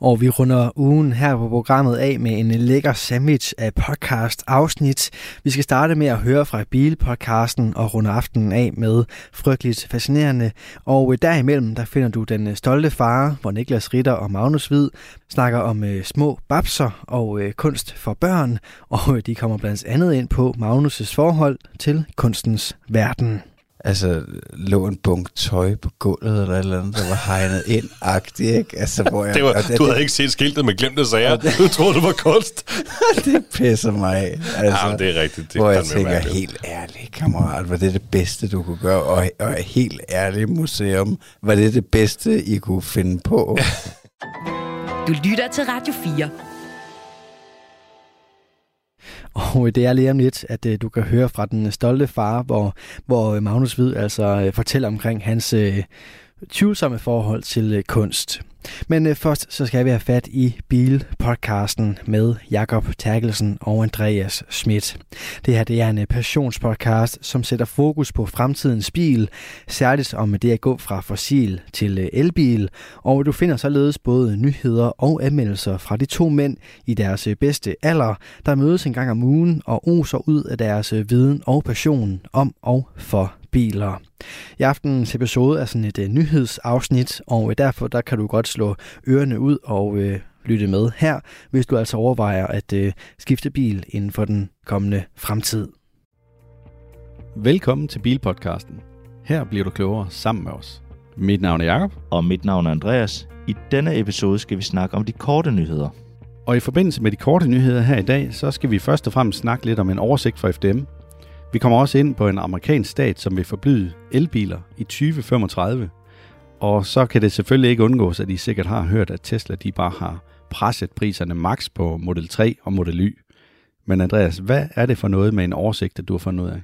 Og vi runder ugen her på programmet af med en lækker sandwich af podcast afsnit. Vi skal starte med at høre fra Bilpodcasten og runde aftenen af med Frygteligt Fascinerende. Og øh, derimellem der finder du Den øh, Stolte Far, hvor Niklas Ritter og Magnus Hvid snakker om øh, små babser og øh, kunst for børn. Og øh, de kommer blandt andet ind på Magnus' forhold til kunstens verden altså lå en bunk tøj på gulvet eller et eller andet, der var hegnet ind agtigt, ikke? Altså, hvor jeg, det var, det, du havde ikke set skiltet med glemte sager. Du troede, det var kunst. det pisser mig af. Altså, ja, det er rigtigt. Det hvor jeg tænker, helt ærligt, kammerat, var det det bedste, du kunne gøre? Og, og helt ærligt, museum, var det det bedste, I kunne finde på? du lytter til Radio 4. Og det er lige om lidt, at øh, du kan høre fra den stolte far, hvor, hvor øh, Magnus Hvid altså øh, fortæller omkring hans tvivlsomme forhold til kunst. Men øh, først så skal vi have fat i Bilpodcasten med Jakob Terkelsen og Andreas Schmidt. Det her det er en øh, passionspodcast, som sætter fokus på fremtidens bil, særligt om det at gå fra fossil til øh, elbil, og du finder således både nyheder og anmeldelser fra de to mænd i deres øh, bedste alder, der mødes en gang om ugen og oser ud af deres øh, viden og passion om og for biler. I aftenens episode er sådan et uh, nyhedsafsnit, og uh, derfor der kan du godt slå ørerne ud og uh, lytte med her, hvis du altså overvejer at uh, skifte bil inden for den kommende fremtid. Velkommen til Bilpodcasten. Her bliver du klogere sammen med os. Mit navn er Jakob Og mit navn er Andreas. I denne episode skal vi snakke om de korte nyheder. Og i forbindelse med de korte nyheder her i dag, så skal vi først og fremmest snakke lidt om en oversigt fra FDM, vi kommer også ind på en amerikansk stat, som vil forbyde elbiler i 2035. Og så kan det selvfølgelig ikke undgås, at I sikkert har hørt, at Tesla de bare har presset priserne max på Model 3 og Model Y. Men Andreas, hvad er det for noget med en oversigt, at du har fundet ud af?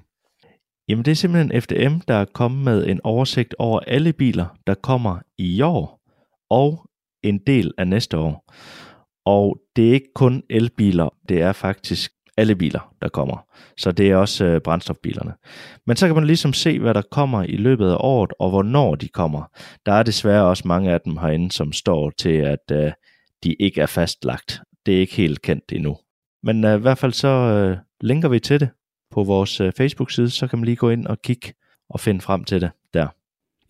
Jamen det er simpelthen FDM, der er kommet med en oversigt over alle biler, der kommer i år og en del af næste år. Og det er ikke kun elbiler, det er faktisk alle biler, der kommer. Så det er også øh, brændstofbilerne. Men så kan man ligesom se, hvad der kommer i løbet af året, og hvornår de kommer. Der er desværre også mange af dem herinde, som står til, at øh, de ikke er fastlagt. Det er ikke helt kendt endnu. Men øh, i hvert fald så øh, linker vi til det på vores øh, Facebook-side, så kan man lige gå ind og kigge og finde frem til det der.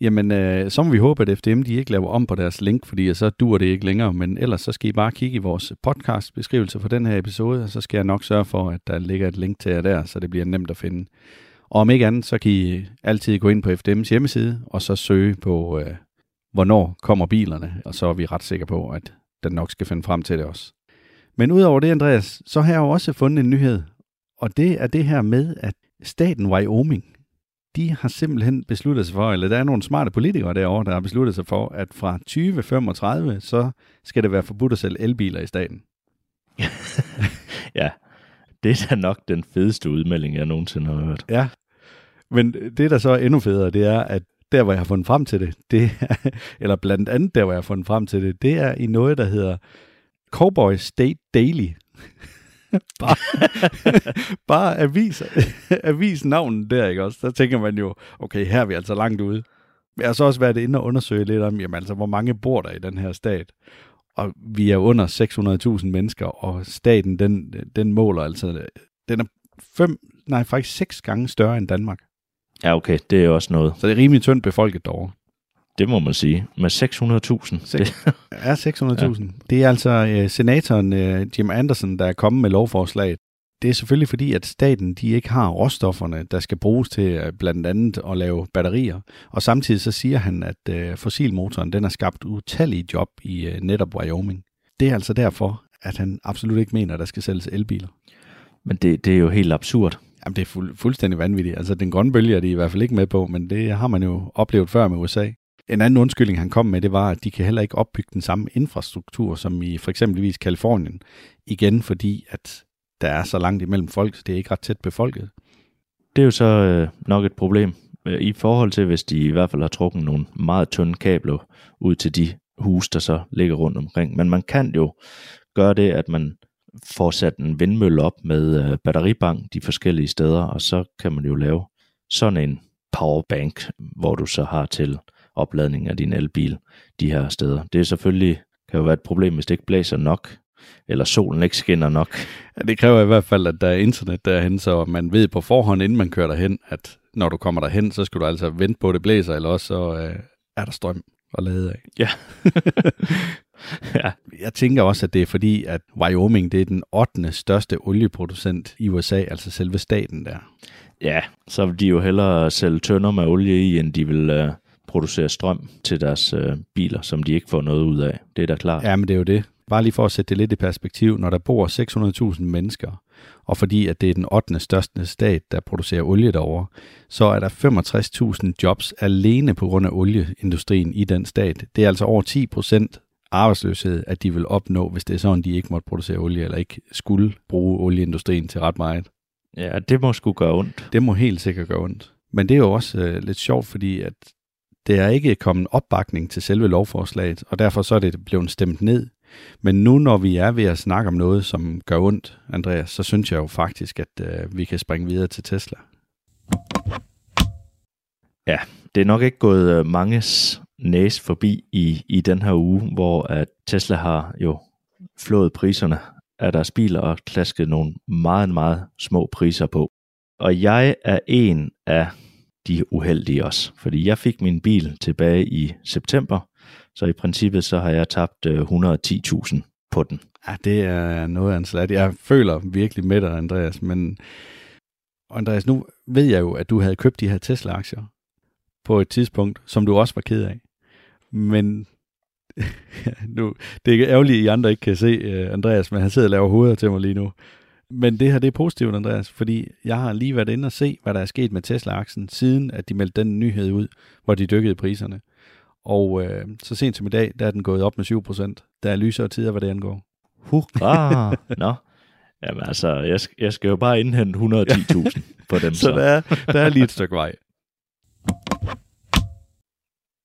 Jamen, øh, så må vi håbe, at FDM de ikke laver om på deres link, fordi så dur det ikke længere. Men ellers så skal I bare kigge i vores podcast-beskrivelse for den her episode, og så skal jeg nok sørge for, at der ligger et link til jer der, så det bliver nemt at finde. Og om ikke andet, så kan I altid gå ind på FDM's hjemmeside, og så søge på, øh, hvornår kommer bilerne, og så er vi ret sikre på, at den nok skal finde frem til det også. Men udover det, Andreas, så har jeg jo også fundet en nyhed, og det er det her med, at staten Wyoming, de har simpelthen besluttet sig for, eller der er nogle smarte politikere derovre, der har besluttet sig for, at fra 2035, så skal det være forbudt at sælge elbiler i staten. ja, det er da nok den fedeste udmelding, jeg nogensinde har hørt. Ja, men det, der så er endnu federe, det er, at der, hvor jeg har fundet frem til det, det er, eller blandt andet der, hvor jeg har fundet frem til det, det er i noget, der hedder Cowboy State Daily. bare, bare avis, avis navnen der, ikke også? Der tænker man jo, okay, her er vi altså langt ude. Jeg har så også været inde og undersøge lidt om, jamen altså, hvor mange bor der i den her stat? Og vi er under 600.000 mennesker, og staten, den, den måler altså, den er fem, nej, faktisk seks gange større end Danmark. Ja, okay, det er også noget. Så det er rimelig tyndt befolket derovre. Det må man sige. Med 600.000. Ja, 600.000. Ja. Det er altså uh, senatoren uh, Jim Anderson, der er kommet med lovforslaget. Det er selvfølgelig fordi, at staten de ikke har råstofferne, der skal bruges til uh, blandt andet at lave batterier. Og samtidig så siger han, at uh, fossilmotoren den har skabt utallige job i uh, netop Wyoming. Det er altså derfor, at han absolut ikke mener, at der skal sælges elbiler. Men det, det er jo helt absurd. Jamen, det er fuld, fuldstændig vanvittigt. Altså, den grønne bølge er de i hvert fald ikke med på, men det har man jo oplevet før med USA. En anden undskyldning, han kom med, det var, at de kan heller ikke opbygge den samme infrastruktur, som i for eksempelvis Kalifornien. Igen fordi, at der er så langt imellem folk, så det er ikke ret tæt befolket. Det er jo så øh, nok et problem øh, i forhold til, hvis de i hvert fald har trukket nogle meget tynde kabler ud til de huse, der så ligger rundt omkring. Men man kan jo gøre det, at man får sat en vindmølle op med øh, batteribank de forskellige steder, og så kan man jo lave sådan en powerbank, hvor du så har til opladning af din elbil de her steder. Det er selvfølgelig kan jo være et problem, hvis det ikke blæser nok, eller solen ikke skinner nok. Ja, det kræver i hvert fald, at der er internet derhen, så man ved på forhånd, inden man kører derhen, at når du kommer derhen, så skal du altså vente på, at det blæser, eller også så øh, er der strøm at lade af. Ja. ja. Jeg tænker også, at det er fordi, at Wyoming det er den 8. største olieproducent i USA, altså selve staten der. Ja, så vil de jo hellere sælge tønder med olie i, end de vil øh, producere strøm til deres øh, biler, som de ikke får noget ud af. Det er da klart. Ja, men det er jo det. Bare lige for at sætte det lidt i perspektiv, når der bor 600.000 mennesker, og fordi at det er den 8. største stat, der producerer olie derovre, så er der 65.000 jobs alene på grund af olieindustrien i den stat. Det er altså over 10 procent arbejdsløshed, at de vil opnå, hvis det er sådan, de ikke måtte producere olie, eller ikke skulle bruge olieindustrien til ret meget. Ja, det må sgu gøre ondt. Det må helt sikkert gøre ondt. Men det er jo også øh, lidt sjovt, fordi at det er ikke kommet opbakning til selve lovforslaget, og derfor så er det blevet stemt ned. Men nu når vi er ved at snakke om noget, som gør ondt, Andreas, så synes jeg jo faktisk, at øh, vi kan springe videre til Tesla. Ja, det er nok ikke gået øh, manges næse forbi i, i den her uge, hvor at Tesla har jo flået priserne af deres biler og klasket nogle meget, meget små priser på. Og jeg er en af de uheldige også, fordi jeg fik min bil tilbage i september, så i princippet så har jeg tabt øh, 110.000 på den. Ja, det er noget af en slat. Jeg føler virkelig med dig, Andreas, men Andreas, nu ved jeg jo, at du havde købt de her Tesla-aktier på et tidspunkt, som du også var ked af. Men nu, det er ærgerligt, at I andre ikke kan se uh, Andreas, men han sidder og laver hoveder til mig lige nu. Men det her, det er positivt, Andreas, fordi jeg har lige været inde og se, hvad der er sket med Tesla-aktien, siden at de meldte den nyhed ud, hvor de dykkede priserne. Og øh, så sent som i dag, der er den gået op med 7%. Der er lysere tider, hvad det angår. Hurra! Nå. Jamen altså, jeg, jeg skal jo bare indhente 110.000 på dem. så, så. Der, er, der er lige et stykke vej.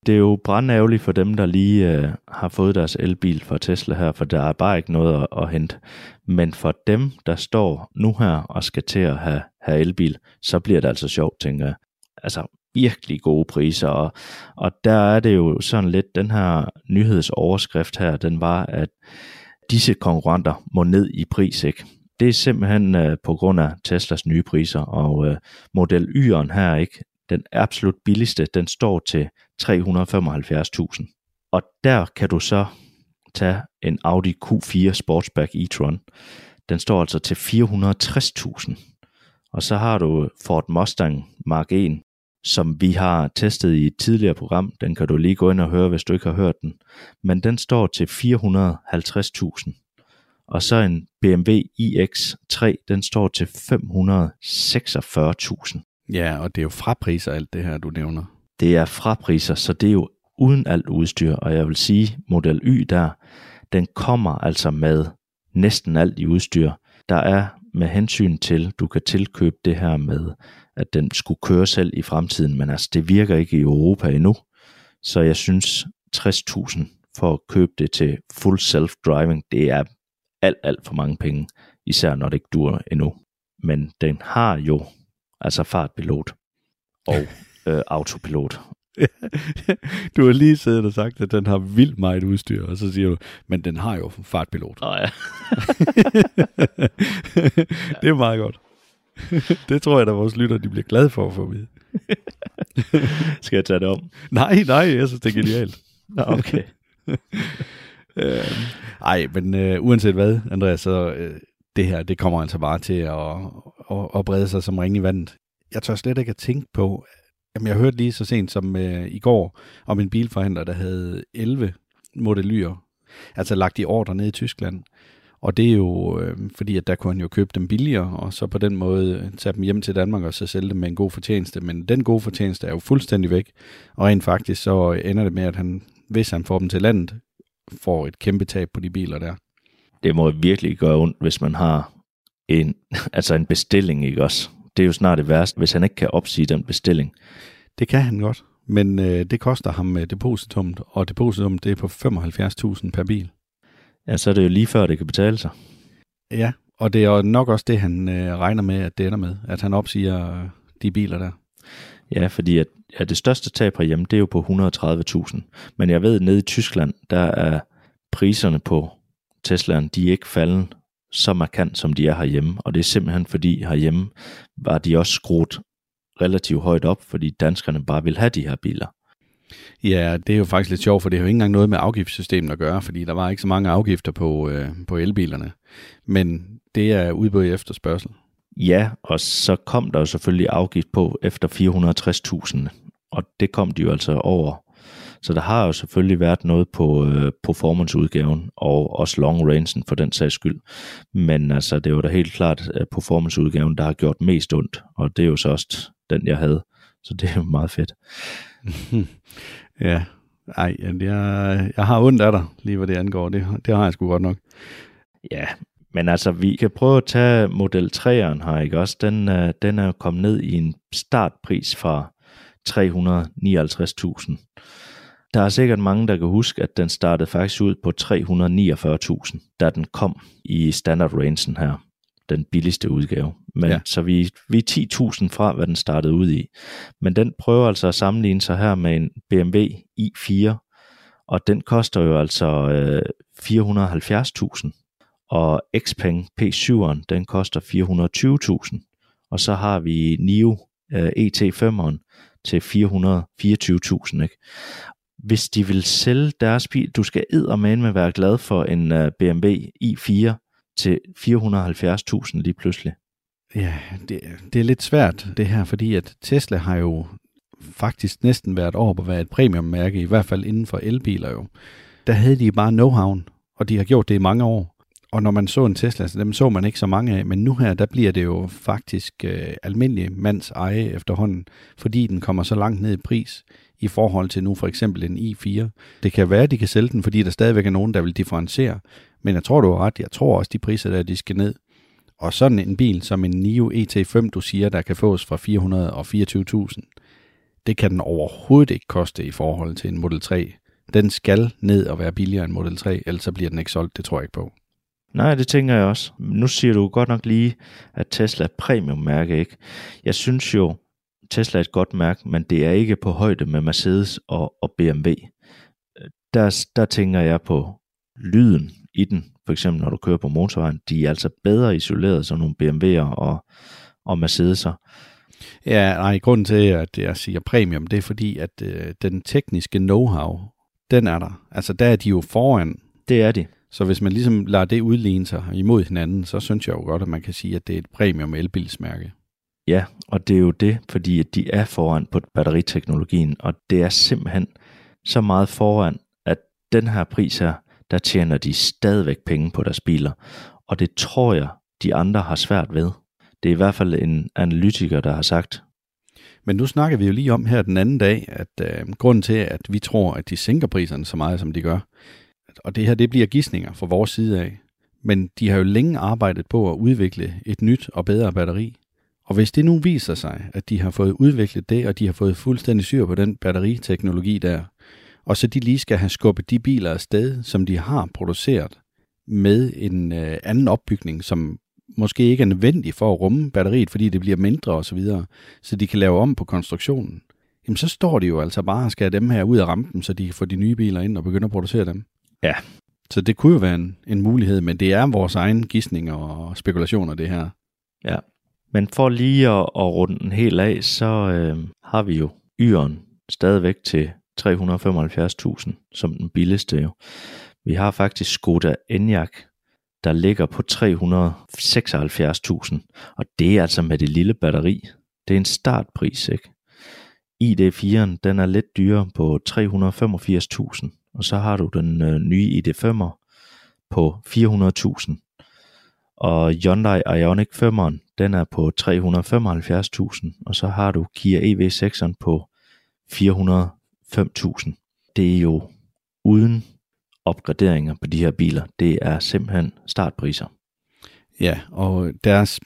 Det er jo brandærgerligt for dem, der lige øh, har fået deres elbil fra Tesla her, for der er bare ikke noget at, at hente. Men for dem, der står nu her og skal til at have, have elbil, så bliver det altså sjovt, tænker jeg. Altså virkelig gode priser, og, og der er det jo sådan lidt, den her nyhedsoverskrift her, den var, at disse konkurrenter må ned i pris, ikke? Det er simpelthen øh, på grund af Teslas nye priser, og øh, Model Y'eren her, ikke? Den absolut billigste, den står til 375.000. Og der kan du så tage en Audi Q4 Sportsback e-tron. Den står altså til 460.000. Og så har du Ford Mustang Mark 1, som vi har testet i et tidligere program. Den kan du lige gå ind og høre, hvis du ikke har hørt den. Men den står til 450.000. Og så en BMW iX3, den står til 546.000. Ja, og det er jo frapriser alt det her, du nævner. Det er frapriser, så det er jo uden alt udstyr. Og jeg vil sige, Model Y der, den kommer altså med næsten alt i udstyr. Der er med hensyn til, du kan tilkøbe det her med, at den skulle køre selv i fremtiden, men altså det virker ikke i Europa endnu. Så jeg synes 60.000 for at købe det til full self-driving, det er alt, alt for mange penge, især når det ikke dur endnu. Men den har jo altså fartpilot og øh, autopilot. du har lige siddet og sagt, at den har vildt meget udstyr, og så siger du, men den har jo fartpilot. Oh, ja. det er meget godt. det tror jeg, at vores lytter de bliver glade for at få vide. Skal jeg tage det om? Nej, nej, jeg synes, det er genialt. Nå, okay. øh, ej, men øh, uanset hvad, Andreas, så øh, det her, det kommer altså bare til at, at, at brede sig som ring i vandet. Jeg tør slet ikke at tænke på, jamen jeg hørte lige så sent som øh, i går om en bilforhandler, der havde 11 modellyer, altså lagt i ordre ned i Tyskland. Og det er jo øh, fordi, at der kunne han jo købe dem billigere, og så på den måde øh, tage dem hjem til Danmark og så sælge dem med en god fortjeneste. Men den gode fortjeneste er jo fuldstændig væk, og rent faktisk så ender det med, at han, hvis han får dem til landet, får et kæmpe tab på de biler der. Det må virkelig gøre ondt, hvis man har en, altså en bestilling, ikke også? Det er jo snart det værste, hvis han ikke kan opsige den bestilling. Det kan han godt, men øh, det koster ham øh, depositummet, og depositummet det er på 75.000 per bil. Ja, så er det jo lige før, det kan betale sig. Ja, og det er jo nok også det, han øh, regner med, at det ender med, at han opsiger øh, de biler der. Ja, fordi at, ja, det største tab herhjemme, det er jo på 130.000. Men jeg ved, at nede i Tyskland, der er priserne på Teslaen, de er ikke faldet så markant, som de er herhjemme. Og det er simpelthen fordi herhjemme var de også skruet relativt højt op, fordi danskerne bare vil have de her biler. Ja, det er jo faktisk lidt sjovt, for det har jo ikke engang noget med afgiftssystemet at gøre, fordi der var ikke så mange afgifter på, øh, på elbilerne. Men det er udbud efterspørgsel. Ja, og så kom der jo selvfølgelig afgift på efter 460.000, og det kom de jo altså over. Så der har jo selvfølgelig været noget på øh, performance-udgaven, og også long rangen for den sags skyld. Men altså, det var da helt klart øh, performance-udgaven, der har gjort mest ondt, og det er jo så også den, jeg havde. Så det er jo meget fedt. ja, ej, jeg, jeg har ondt af dig, lige hvad det angår. Det, det har jeg sgu godt nok. Ja, men altså, vi kan prøve at tage Model 3'eren her, ikke også? Den, øh, den er kommet ned i en startpris fra 359.000. Der er sikkert mange, der kan huske, at den startede faktisk ud på 349.000, da den kom i standard rangen her. Den billigste udgave. Men, ja. Så vi, vi er 10.000 fra, hvad den startede ud i. Men den prøver altså at sammenligne sig her med en BMW i4, og den koster jo altså øh, 470.000. Og Xpeng P7'eren, den koster 420.000. Og så har vi NIO øh, ET5'eren til 424.000. Ikke? Hvis de vil sælge deres bil, du skal med være glad for en øh, uh, BMW i4 til 470.000 lige pludselig. Ja, det, det er lidt svært det her, fordi at Tesla har jo faktisk næsten været over på at være et premiummærke, i hvert fald inden for elbiler jo. Der havde de bare know og de har gjort det i mange år. Og når man så en Tesla, så dem så man ikke så mange af, men nu her, der bliver det jo faktisk øh, almindelig mands eje efterhånden, fordi den kommer så langt ned i pris i forhold til nu for eksempel en i4. Det kan være, at de kan sælge den, fordi der stadigvæk er nogen, der vil differentiere, men jeg tror, du har ret. Jeg tror også, de priser der, de skal ned. Og sådan en bil som en NIO ET5, du siger, der kan fås fra 424.000, det kan den overhovedet ikke koste i forhold til en Model 3. Den skal ned og være billigere end Model 3, ellers så bliver den ikke solgt, det tror jeg ikke på. Nej, det tænker jeg også. Nu siger du godt nok lige, at Tesla er premium-mærke, ikke? Jeg synes jo, Tesla er et godt mærke, men det er ikke på højde med Mercedes og, og BMW. Der, der tænker jeg på lyden i den, for eksempel når du kører på motorvejen. De er altså bedre isoleret som nogle BMW'er og, og Mercedes'er. Ja, nej, grunden til, at jeg siger premium, det er fordi, at øh, den tekniske know-how, den er der. Altså, der er de jo foran. Det er de. Så hvis man ligesom lader det udligne sig imod hinanden, så synes jeg jo godt, at man kan sige, at det er et premium elbilsmærke. Ja, og det er jo det, fordi at de er foran på batteriteknologien, og det er simpelthen så meget foran, at den her pris her, der tjener de stadigvæk penge på deres biler. Og det tror jeg, de andre har svært ved. Det er i hvert fald en analytiker, der har sagt. Men nu snakker vi jo lige om her den anden dag, at øh, grunden til, at vi tror, at de sænker priserne så meget, som de gør, og det her det bliver gissninger fra vores side af, men de har jo længe arbejdet på at udvikle et nyt og bedre batteri. Og hvis det nu viser sig, at de har fået udviklet det, og de har fået fuldstændig syr på den batteriteknologi der, og så de lige skal have skubbet de biler afsted, som de har produceret, med en øh, anden opbygning, som måske ikke er nødvendig for at rumme batteriet, fordi det bliver mindre osv., så, videre, så de kan lave om på konstruktionen, jamen så står de jo altså bare og skal have dem her ud af rampen, så de kan få de nye biler ind og begynde at producere dem. Ja. Så det kunne jo være en, en mulighed, men det er vores egen gissninger og spekulationer, det her. Ja. Men for lige at, at runde den helt af, så øh, har vi jo Yren stadigvæk til 375.000 som den billigste jo. Vi har faktisk Skoda Enyaq, der ligger på 376.000, og det er altså med det lille batteri. Det er en startpris, ikke? ID4'en, den er lidt dyrere på 385.000, og så har du den øh, nye ID5'er på 400.000. Og Hyundai Ioniq 5'eren, den er på 375.000, og så har du Kia EV6'eren på 405.000. Det er jo uden opgraderinger på de her biler. Det er simpelthen startpriser. Ja, og deres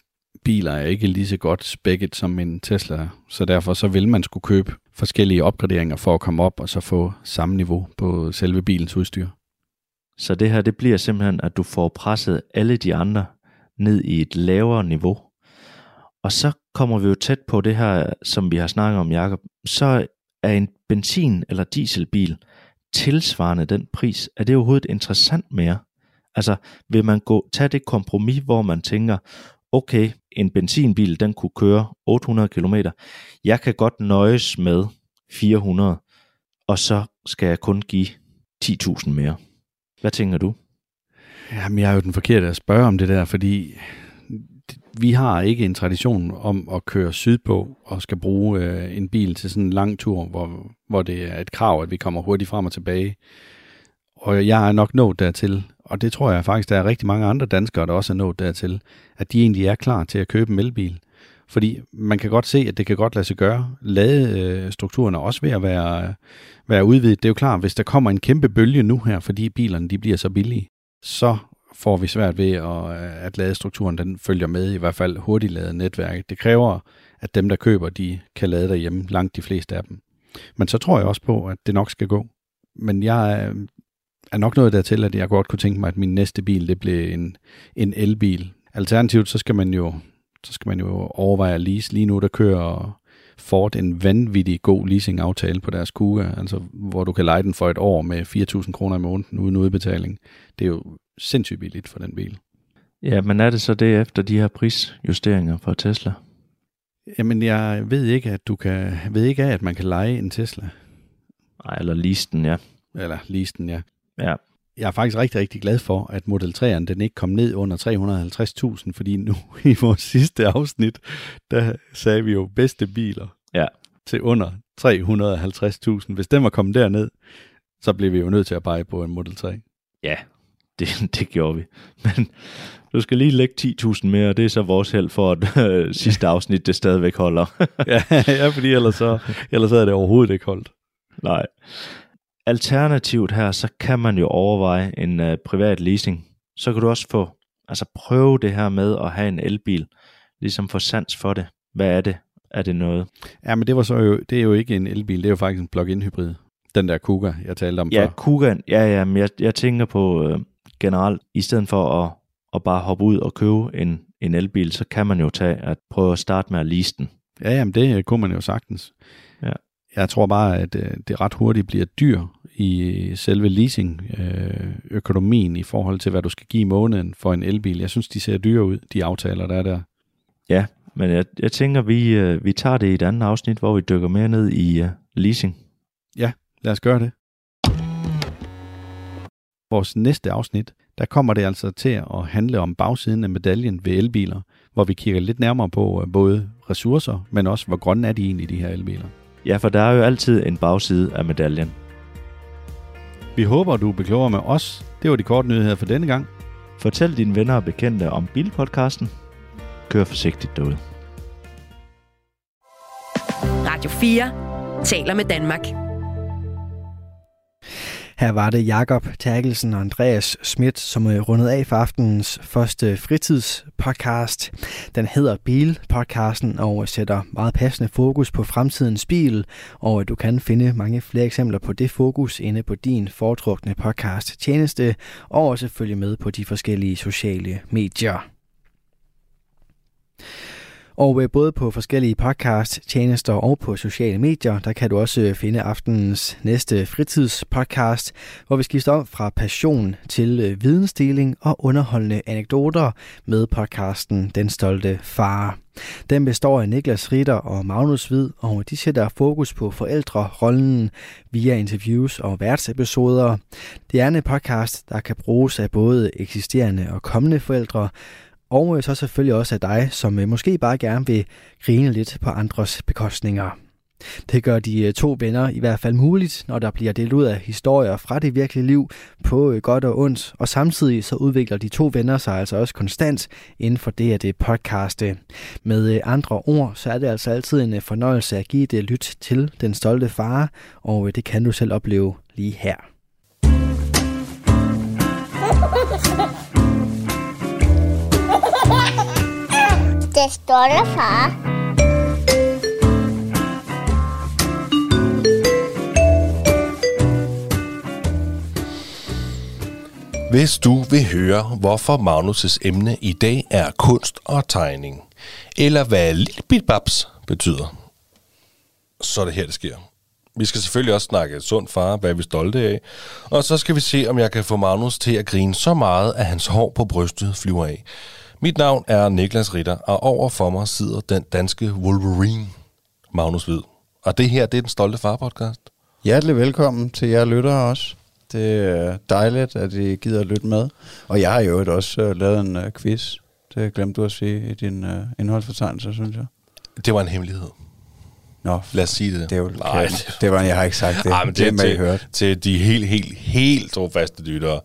biler er ikke lige så godt spækket som en Tesla, så derfor så vil man skulle købe forskellige opgraderinger for at komme op og så få samme niveau på selve bilens udstyr. Så det her, det bliver simpelthen, at du får presset alle de andre ned i et lavere niveau. Og så kommer vi jo tæt på det her, som vi har snakket om, Jakob. Så er en benzin- eller dieselbil tilsvarende den pris. Er det overhovedet interessant mere? Altså, vil man gå tage det kompromis, hvor man tænker, okay, en benzinbil, den kunne køre 800 km. Jeg kan godt nøjes med 400, og så skal jeg kun give 10.000 mere. Hvad tænker du? Jamen, jeg er jo den forkerte at spørge om det der, fordi vi har ikke en tradition om at køre sydpå og skal bruge øh, en bil til sådan en lang tur, hvor, hvor det er et krav, at vi kommer hurtigt frem og tilbage. Og jeg er nok nået dertil, og det tror jeg faktisk, der er rigtig mange andre danskere, der også er nået dertil, at de egentlig er klar til at købe en elbil. Fordi man kan godt se, at det kan godt lade sig gøre. Ladestrukturen er også ved at være, være udvidet. Det er jo klart, hvis der kommer en kæmpe bølge nu her, fordi bilerne de bliver så billige, så får vi svært ved, at, at ladestrukturen den følger med, i hvert fald hurtigt netværk. netværket. Det kræver, at dem, der køber, de kan lade derhjemme, langt de fleste af dem. Men så tror jeg også på, at det nok skal gå. Men jeg er, nok noget dertil, at jeg godt kunne tænke mig, at min næste bil, det blev en, en elbil. Alternativt, så skal man jo så skal man jo overveje at lease. Lige nu, der kører Ford en vanvittig god leasingaftale på deres Kuga, altså hvor du kan lege den for et år med 4.000 kroner i måneden uden udbetaling. Det er jo sindssygt billigt for den bil. Ja, men er det så det efter de her prisjusteringer for Tesla? Jamen, jeg ved ikke, at du kan, ved ikke af, at man kan lege en Tesla. Nej, eller lease den, ja. Eller lease den, ja. Ja, Jeg er faktisk rigtig, rigtig glad for, at Model 3'eren den ikke kom ned under 350.000, fordi nu i vores sidste afsnit, der sagde vi jo bedste biler Ja. til under 350.000. Hvis den var kommet derned, så blev vi jo nødt til at pege på en Model 3. ja, det, det gjorde vi. Men du skal lige lægge 10.000 mere, og det er så vores held for, at øh, sidste afsnit det stadigvæk holder. ja, ja, fordi ellers så, ellers så er det overhovedet ikke holdt. Nej. Alternativt her, så kan man jo overveje en uh, privat leasing. Så kan du også få, altså prøve det her med at have en elbil. Ligesom få sans for det. Hvad er det? Er det noget? Ja, men det, var så jo, det er jo ikke en elbil, det er jo faktisk en plug-in hybrid. Den der Kuga, jeg talte om Ja, før. Kugan, ja, ja, men jeg, jeg tænker på øh, generelt, i stedet for at, at bare hoppe ud og købe en, en elbil, så kan man jo tage at prøve at starte med at lease den. Ja, jamen det øh, kunne man jo sagtens. Ja. Jeg tror bare, at øh, det ret hurtigt bliver dyr i selve leasing-økonomien i forhold til, hvad du skal give i måneden for en elbil. Jeg synes, de ser dyre ud, de aftaler, der er der. Ja, men jeg, jeg tænker, vi, øh, vi tager det i et andet afsnit, hvor vi dykker mere ned i øh, leasing. Lad os gøre det. Vores næste afsnit, der kommer det altså til at handle om bagsiden af medaljen ved elbiler, hvor vi kigger lidt nærmere på øh, både ressourcer, men også hvor grønne er de egentlig, de her elbiler. Ja, for der er jo altid en bagside af medaljen. Vi håber, du er klogere med os. Det var de korte nyheder for denne gang. Fortæl dine venner og bekendte om Bilpodcasten. Kør forsigtigt derude. Radio 4 taler med Danmark. Her var det Jakob Terkelsen og Andreas Schmidt, som øh, er rundet af for aftenens første fritidspodcast. Den hedder Bilpodcasten og øh, sætter meget passende fokus på fremtidens bil, og øh, du kan finde mange flere eksempler på det fokus inde på din foretrukne podcast tjeneste, og også følge med på de forskellige sociale medier. Og øh, både på forskellige podcast-tjenester og på sociale medier, der kan du også øh, finde aftenens næste fritidspodcast, hvor vi skifter om fra passion til øh, vidensdeling og underholdende anekdoter med podcasten Den Stolte Far. Den består af Niklas Ritter og Magnus Hvid, og de sætter fokus på forældrerollen via interviews og værtsepisoder. Det er en podcast, der kan bruges af både eksisterende og kommende forældre, og øh, så selvfølgelig også af dig, som øh, måske bare gerne vil grine lidt på andres bekostninger. Det gør de øh, to venner i hvert fald muligt, når der bliver delt ud af historier fra det virkelige liv på godt og ondt, og samtidig så udvikler de to venner sig altså også konstant inden for det, at det podcaste. Med andre ord, så er det altså altid en fornøjelse at give det lyt til Den Stolte Far, og det kan du selv opleve lige her. Det står der, far. Hvis du vil høre, hvorfor Magnus' emne i dag er kunst og tegning, eller hvad lille bitbabs betyder, så er det her, det sker. Vi skal selvfølgelig også snakke sund far, hvad er vi stolte af, og så skal vi se, om jeg kan få Magnus til at grine så meget, at hans hår på brystet flyver af. Mit navn er Niklas Ritter, og over for mig sidder den danske Wolverine, Magnus Hvid. Og det her, det er den stolte far-podcast. Hjertelig velkommen til jer lyttere også. Det er dejligt, at I gider at lytte med. Og jeg har jo også uh, lavet en uh, quiz. Det glemte du at sige i din uh, indholdsfortegnelse, synes jeg. Det var en hemmelighed. Nå, Lad os sige det. det, er jo, Nej, det, det var, jeg har ikke sagt det. Ej, men det, det, er til, hørt. til de helt, helt, helt trofaste lyttere,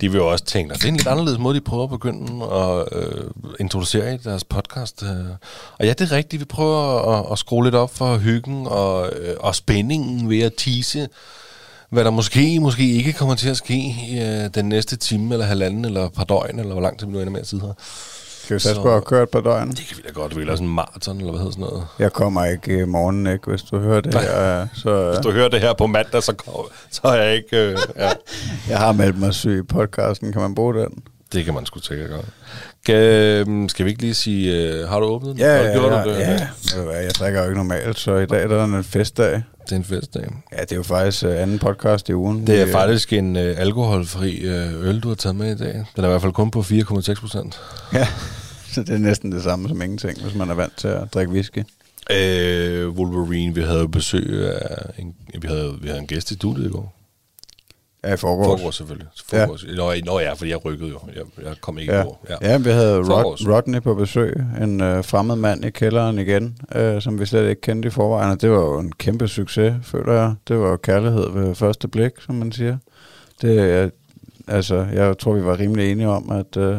de vil jo også tænke, at det er en lidt anderledes måde, de prøver at begynde at øh, introducere i deres podcast. Øh. Og ja, det er rigtigt, vi prøver at, at skrue lidt op for hyggen og, øh, og spændingen ved at tease, hvad der måske, måske ikke kommer til at ske i øh, den næste time, eller halvanden, eller par døgn, eller hvor lang tid vi nu ender med at sidde her. Satse Så- på at køre et par døgn? Det kan vi da godt, vi sådan en maraton, eller hvad hedder sådan noget. Jeg kommer ikke i morgen, ikke, hvis du hører det her. Så, Hvis du hører det her på mandag, så, kommer, så er jeg ikke... Øh, ja. jeg har meldt mig syg i podcasten. Kan man bruge den? Det kan man sgu sikkert gøre. Skal, øhm, skal vi ikke lige sige, øh, har du åbnet den? Ja, Har du ja, gjort ja, det? ja. Hvad, Jeg drikker jo ikke normalt, så i dag der er en festdag. Det er en festdag. Ja, det er jo faktisk uh, anden podcast i ugen. Det er Vi, øh, faktisk en øh, alkoholfri øh, øl, du har taget med i dag. Den er i hvert fald kun på 4,6 procent. Ja, så det er næsten det samme som ingenting, hvis man er vant til at drikke whisky. Øh, Wolverine, vi havde besøg af en, vi havde, vi havde en gæst i studiet i går. Ja, i forgårs. Forgårs selvfølgelig. Forgårs. Ja. Nå, nå ja, fordi jeg rykkede jo. Jeg, jeg kom ikke Ja. på. Ja. ja, vi havde. Rod, Rodney på besøg, en øh, fremmed mand i kælderen igen, øh, som vi slet ikke kendte i forvejen, og det var jo en kæmpe succes, føler jeg. Det var jo kærlighed ved første blik, som man siger. Det, er, altså, jeg tror, vi var rimelig enige om, at, øh,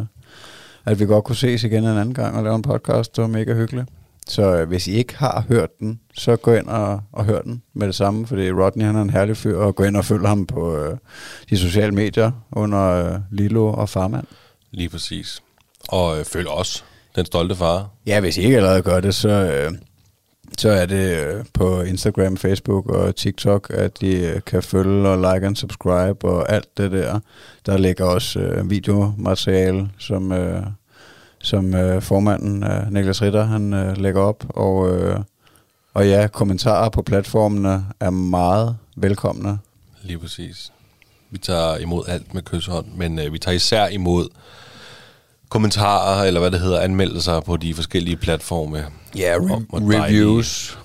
at vi godt kunne ses igen en anden gang og lave en podcast. Det var mega hyggeligt. Så øh, hvis I ikke har hørt den, så gå ind og, og hør den med det samme, fordi Rodney han er en herlig fyr, og gå ind og følg ham på øh, de sociale medier under øh, Lilo og Farmand. Lige præcis. Og øh, følg os, den stolte far. Ja, hvis I ikke allerede gør det, så, øh, så er det øh, på Instagram, Facebook og TikTok, at de øh, kan følge og like og subscribe og alt det der. Der ligger også øh, videomateriale, som, øh, som øh, formanden øh, Niklas Ritter han øh, lægger op. Og, øh, og ja, kommentarer på platformene er meget velkomne. Lige præcis. Vi tager imod alt med kysshånd, men øh, vi tager især imod kommentarer, eller hvad det hedder, anmeldelser på de forskellige platforme. Ja, re- Og- og dejlige- reviews.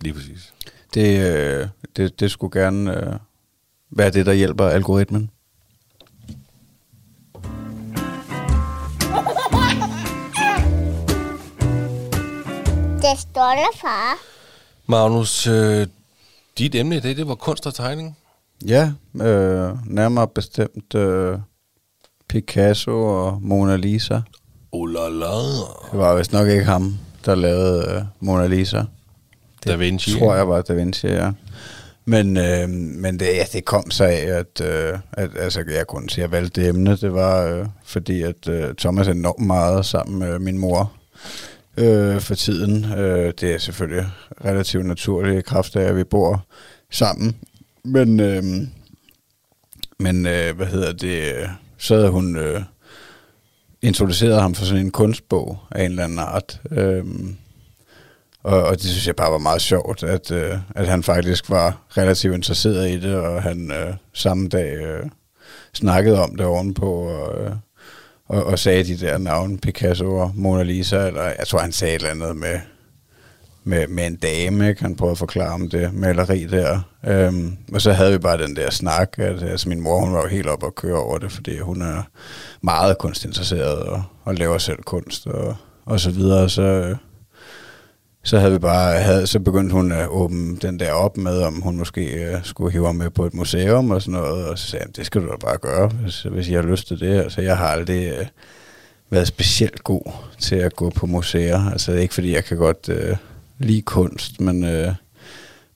Lige præcis. Det, øh, det, det skulle gerne øh, være det, der hjælper algoritmen. Det stolte far. Magnus, øh, dit emne i dag, det var kunst og tegning. Ja, øh, nærmere bestemt øh, Picasso og Mona Lisa. Oh la la. Det var vist nok ikke ham, der lavede øh, Mona Lisa. Da Vinci. tror jeg var Da Vinci, ja. Men, øh, men det, ja, det kom så af, at, øh, at altså, jeg kunne sige, at jeg valgte det emne. Det var øh, fordi, at øh, Thomas er enormt meget sammen med min mor øh, for tiden. Øh, det er selvfølgelig relativt naturligt i kraft af, at vi bor sammen. Men, øh, men øh, hvad hedder det, så havde hun øh, introduceret ham for sådan en kunstbog af en eller anden art. Øh, og, og det synes jeg bare var meget sjovt, at, øh, at han faktisk var relativt interesseret i det, og han øh, samme dag øh, snakkede om det ovenpå, og, øh, og, og sagde de der navne, Picasso og Mona Lisa, eller jeg tror, han sagde et eller andet med, med, med en dame, ikke? han prøvede at forklare om det maleri der. Øhm, og så havde vi bare den der snak, at altså, min mor hun var jo helt op og køre over det, fordi hun er meget kunstinteresseret og, og laver selv kunst og, og så videre. Så, øh, så havde vi bare, havde, så begyndte hun at åbne den der op med, om hun måske øh, skulle hive med på et museum og sådan noget, og så sagde jeg, det skal du da bare gøre, hvis, hvis jeg har lyst til det. Altså, jeg har aldrig øh, været specielt god til at gå på museer. Altså, ikke fordi jeg kan godt øh, lide kunst, men, øh,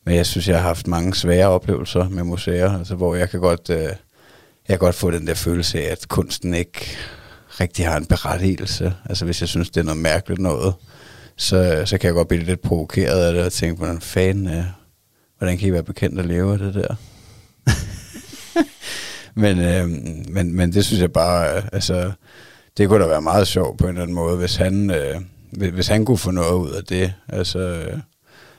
men jeg synes, jeg har haft mange svære oplevelser med museer, altså, hvor jeg kan godt, øh, jeg kan godt få den der følelse af, at kunsten ikke rigtig har en berettigelse. Altså, hvis jeg synes, det er noget mærkeligt noget, så, så kan jeg godt blive lidt provokeret af det og tænke, hvordan fanden, øh, hvordan kan I være bekendt at leve af det der? men, øh, men, men det synes jeg bare, øh, altså, det kunne da være meget sjovt på en eller anden måde, hvis han, øh, hvis, hvis han kunne få noget ud af det, altså, øh,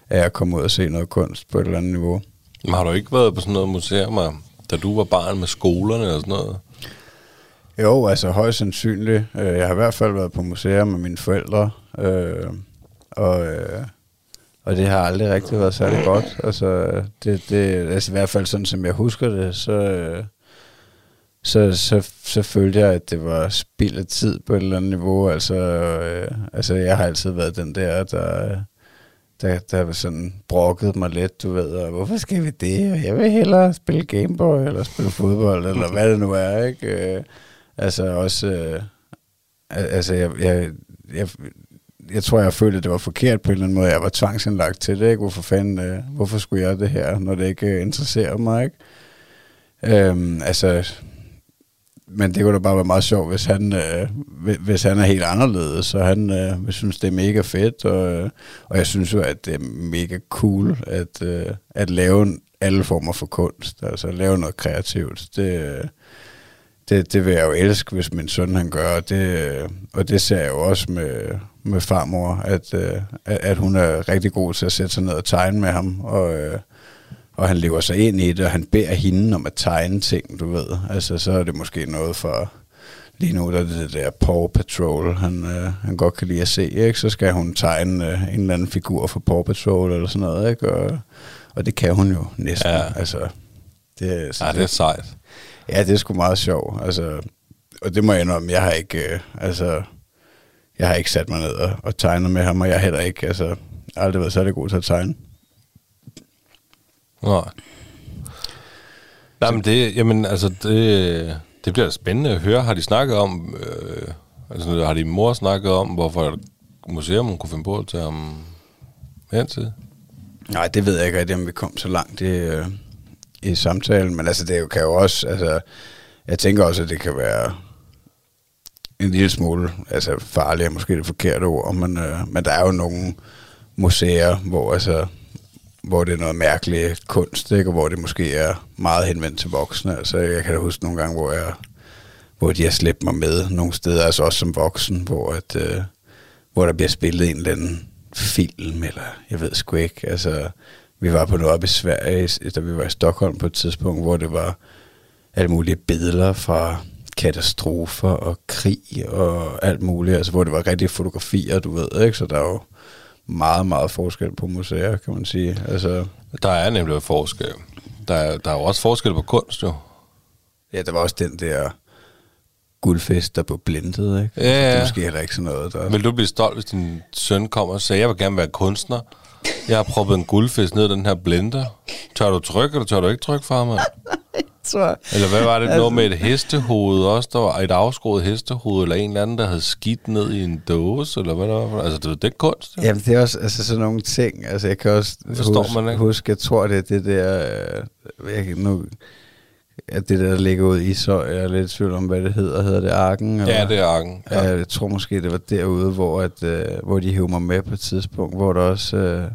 af at komme ud og se noget kunst på et eller andet niveau. Men har du ikke været på sådan noget museum, da du var barn med skolerne og sådan noget? Jo, altså højst sandsynligt. Øh, jeg har i hvert fald været på museum med mine forældre, øh, og, øh, og det har aldrig rigtig været særlig godt. Altså, det, det, altså i hvert fald sådan, som jeg husker det, så, øh, så, så, så følte jeg, at det var spild af tid på et eller andet niveau. Altså, øh, altså jeg har altid været den der, der, der, der sådan brokket mig lidt, du ved, og hvorfor skal vi det? Og jeg vil hellere spille Gameboy, eller spille fodbold, eller hvad det nu er, ikke? Øh, Altså også, øh, altså jeg, jeg, jeg, jeg tror, jeg følte, at det var forkert på en eller anden måde. Jeg var tvangsindlagt til det, ikke? Hvorfor fanden, øh, hvorfor skulle jeg det her, når det ikke øh, interesserer mig, ikke? Øhm, altså, men det kunne da bare være meget sjovt, hvis han, øh, hvis han er helt anderledes, så han øh, synes, det er mega fedt, og, øh, og jeg synes jo, at det er mega cool at, øh, at lave alle former for kunst, altså lave noget kreativt. Det, øh, det, det vil jeg jo elske, hvis min søn han gør, og det, og det ser jeg jo også med, med farmor, at, øh, at, at hun er rigtig god til at sætte sig ned og tegne med ham, og, øh, og han lever sig ind i det, og han beder hende om at tegne ting, du ved. Altså, så er det måske noget for... Lige nu der er det det der Paw Patrol, han, øh, han godt kan lide at se, ikke? Så skal hun tegne øh, en eller anden figur for Paw Patrol eller sådan noget, ikke? Og, og det kan hun jo næsten. Ja. Altså, det, så Ja, det er sejt. Ja, det er sgu meget sjovt. Altså, og det må jeg indrømme, jeg har ikke, øh, altså, jeg har ikke sat mig ned og, og tegnet med ham, og jeg har heller ikke, altså, aldrig været særlig god til at tegne. Nej. Nej, men det, jamen, altså, det, det bliver spændende at høre. Har de snakket om, øh, altså, har de mor snakket om, hvorfor museum kunne finde på at tage ham hen til? Nej, det ved jeg ikke rigtig, om vi kom så langt i, øh, i samtalen, men altså, det jo- kan jo også, altså, jeg tænker også, at det kan være en lille smule, altså farligt er måske det forkerte ord, men, øh, men der er jo nogle museer, hvor altså, hvor det er noget mærkelig kunst, ikke? og hvor det måske er meget henvendt til voksne. Altså, jeg kan da huske nogle gange, hvor, jeg, hvor de har slæbt mig med nogle steder, altså også som voksen, hvor, at, øh, hvor der bliver spillet en eller anden film, eller jeg ved sgu ikke. Altså, vi var på noget op i Sverige, da vi var i Stockholm på et tidspunkt, hvor det var alle mulige billeder fra katastrofer og krig og alt muligt, altså hvor det var rigtige fotografier, du ved, ikke? Så der er jo meget, meget forskel på museer, kan man sige. Altså, Der er nemlig forskel. Der er, der er jo også forskel på kunst, jo. ja, der var også den der guldfest, der blev blindet, ikke? Ja, ja. Det er måske heller ikke sådan noget, der... Vil du blive stolt, hvis din søn kommer og siger, jeg vil gerne være kunstner. Jeg har proppet en guldfisk ned i den her blender. Tør du trykke, eller tør du ikke trykke ham? tror Eller hvad var det? Noget med et hestehoved også? Der var et afskåret hestehoved, eller en eller anden, der havde skidt ned i en dåse, eller hvad der var? Altså, det, det er kunst. Jo. Jamen, det er også altså, sådan nogle ting. Altså, jeg kan også Forstår huske, man ikke. huske, jeg tror, det er det der... Øh, jeg, nu, at det der, der ligger ud i så jeg er lidt i tvivl om, hvad det hedder. Hedder det Arken? Eller? Ja, det er arken. Ja. Ja. Jeg tror måske, det var derude, hvor, at, øh, hvor de hævde mig med på et tidspunkt, hvor der også øh,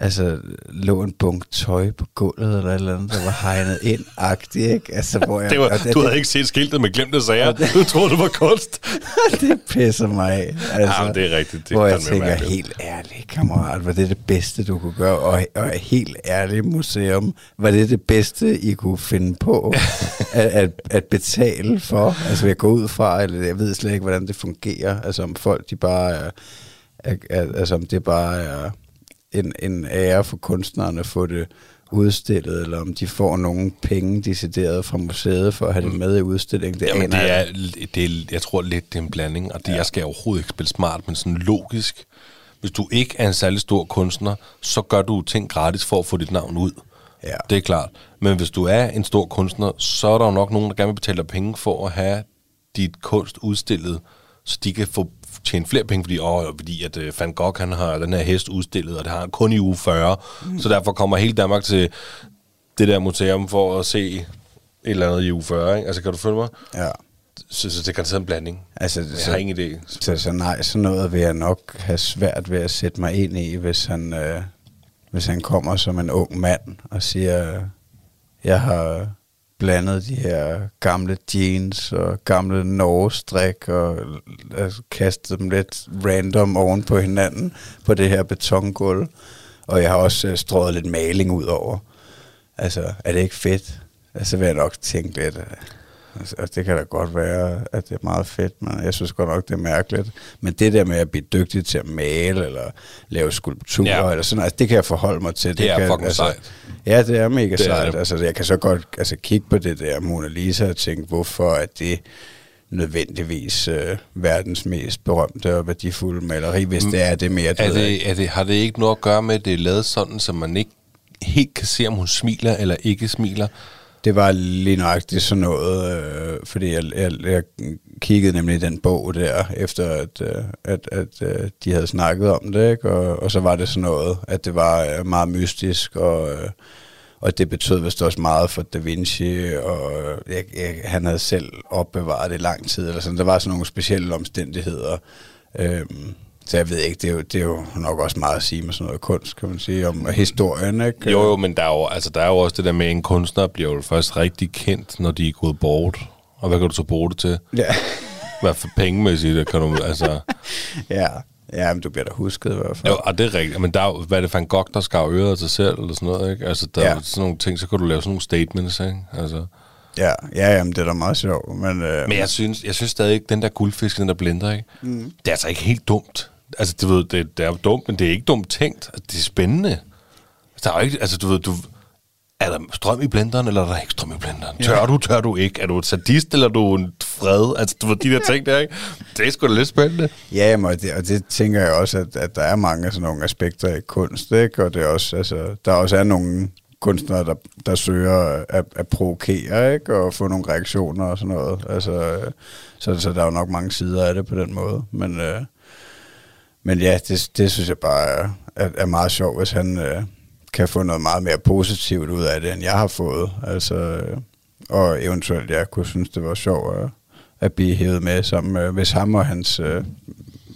altså, lå en bunk tøj på gulvet, eller et eller andet, der var hegnet ind agtigt, ikke? Altså, hvor jeg, Det var, det, du havde ikke set skiltet med glemte sager. Du troede, det var kunst. det pisser mig af. Altså, Ja, men det er rigtigt. Det hvor jeg tænker, mærkeligt. helt ærligt, kammerat, var det det bedste, du kunne gøre? Og, og helt ærligt, museum, var det det bedste, I kunne finde på at, at, at betale for? Altså, jeg går ud fra, eller jeg ved slet ikke, hvordan det fungerer. Altså, om folk, de bare er, er, er altså, om det bare er en, en ære for kunstnerne at få det udstillet, eller om de får nogle penge decideret fra museet for at have det med i udstillingen. Det Jamen, det er, det er, jeg tror lidt, det er en blanding, og det, ja. jeg skal overhovedet ikke spille smart, men sådan logisk. Hvis du ikke er en særlig stor kunstner, så gør du ting gratis for at få dit navn ud. Ja. Det er klart. Men hvis du er en stor kunstner, så er der jo nok nogen, der gerne vil betale dig penge for at have dit kunst udstillet, så de kan få tjene flere penge, fordi, åh, fordi at uh, Van Gogh han har den her hest udstillet, og det har han kun i uge 40. Mm. Så derfor kommer hele Danmark til det der museum for at se et eller andet i uge 40. Ikke? Altså, kan du følge mig? Ja. Så, så det kan tage en blanding. Altså, Jeg så, har ingen idé. så, så nej, sådan noget vil jeg nok have svært ved at sætte mig ind i, hvis han, øh, hvis han kommer som en ung mand og siger, jeg har blandet de her gamle jeans og gamle norgestrik og altså, kastet dem lidt random oven på hinanden på det her betongulv. Og jeg har også øh, strået lidt maling ud over. Altså, er det ikke fedt? Altså, vil jeg nok tænke lidt, øh, altså, altså, det kan da godt være, at det er meget fedt, men jeg synes godt nok, det er mærkeligt. Men det der med at blive dygtig til at male, eller lave skulpturer, Ja. eller sådan, altså, det kan jeg forholde mig til. Det er kan, fucking altså, sejt. Ja, det er mega Det er sejt. det. Altså, jeg kan så godt altså, kigge på det der Mona Lisa og tænke, hvorfor er det nødvendigvis øh, verdens mest berømte og værdifulde maleri, hvis det er det mere. Er ved jeg det, er det, har det ikke noget at gøre med, at det er lavet sådan, så man ikke helt kan se, om hun smiler eller ikke smiler? Det var lige nøjagtigt sådan noget, øh, fordi jeg, jeg, jeg kiggede nemlig i den bog der, efter at, øh, at, at øh, de havde snakket om det, ikke? Og, og så var det sådan noget, at det var øh, meget mystisk, og, øh, og det betød vist også meget for Da Vinci, og øh, jeg, jeg, han havde selv opbevaret det i lang tid, eller sådan. Der var sådan nogle specielle omstændigheder. øh, så jeg ved ikke, det er, jo, det er jo nok også meget at sige med sådan noget kunst, kan man sige, om historien, ikke? Jo, jo, men der er jo, altså, der er jo også det der med, at en kunstner bliver jo først rigtig kendt, når de er gået bort. Og hvad kan du så bruge det til? Ja. Hvad for pengemæssigt, kan du, altså... Ja, ja men du bliver da husket i hvert fald. Jo, og det er rigtigt. Men der er hvad er det for en Gogh, der skar øret af sig selv, eller sådan noget, ikke? Altså, der. Ja. er sådan nogle ting, så kan du lave sådan nogle statements, ikke? Altså. Ja, ja jamen, det er da meget sjovt, men... Øh, Men jeg synes, jeg synes stadig ikke, den der guldfisk, den der blender, ikke? Mm. Det er altså ikke helt dumt. Altså, du ved, det, det er jo dumt, men det er ikke dumt tænkt. Altså, Det er spændende. Der er jo ikke, altså, du ved, du, er der strøm i blenderen, eller er der ikke strøm i blenderen? Ja. Tør du, tør du ikke? Er du et sadist, eller er du en fred? Altså, du ved, de der ting der, ikke? Det er sgu da lidt spændende. Ja, jamen, og det, og det tænker jeg også, at, at der er mange sådan nogle aspekter i kunst, ikke? Og det er også, altså, der også er nogle kunstnere, der, der søger at, at provokere, ikke? Og få nogle reaktioner og sådan noget. Altså, så, så der er jo nok mange sider af det på den måde. Men, øh, men ja, det, det synes jeg bare er, er, er meget sjovt, hvis han øh, kan få noget meget mere positivt ud af det, end jeg har fået. Altså, øh, og eventuelt, jeg kunne synes, det var sjovt at, at blive hævet med sammen med, hvis ham og hans øh,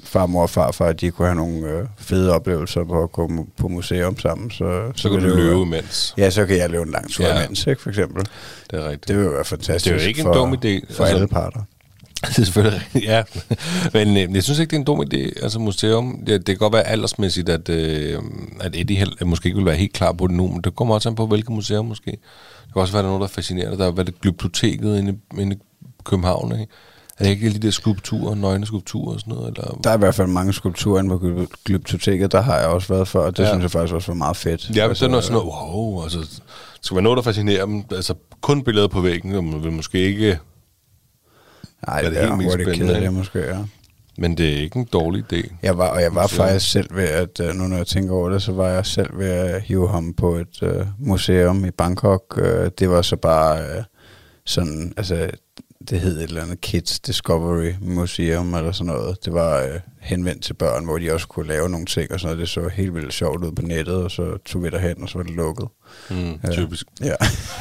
farmor og farfar, de kunne have nogle øh, fede oplevelser på at komme på museum sammen. Så, Så kan vil du løbe være- imens. Ja, så kan jeg løbe en lang tur Ja. imens, ikke, for eksempel. Det er rigtigt. Det vil være fantastisk Det er jo ikke en for, dum idé. for Altså- alle parter. Det er selvfølgelig ja. Men øh, jeg synes ikke, det er en dum idé. Altså museum, det, det kan godt være aldersmæssigt, at, øh, at Eddie hel, at måske ikke vil være helt klar på det nu, men det kommer også an på, hvilket museum måske. Det kan også være, der er noget, der er fascinerende. Der er været det glyptoteket inde, i- inde i København, ikke? Er det ikke de der skulpturer, nøgne skulpturer og sådan noget? Eller? Der er i hvert fald mange skulpturer inde på Glyp- Glyptoteket, der har jeg også været før, og det Ja. synes jeg faktisk også var meget fedt. Ja, altså, det er sådan noget, wow, altså, det skal være noget, der fascinerer dem. Altså, kun billeder på væggen, man vil måske ikke... Nej, det, det er helt mest spændende, kedeligt måske, ja. Men det er ikke en dårlig idé. Jeg var, og jeg var Museum. faktisk selv ved, at øh, nu når jeg tænker over det, så var jeg selv ved at hive ham på et øh, museum i Bangkok. Øh, det var så bare øh, sådan, altså det hed et eller andet Kids Discovery Museum eller sådan noget. Det var øh, henvendt til børn, hvor de også kunne lave nogle ting og sådan noget. Det så helt vildt sjovt ud på nettet, og så tog vi derhen, og så var det lukket. Mm, Ja. typisk. Ja.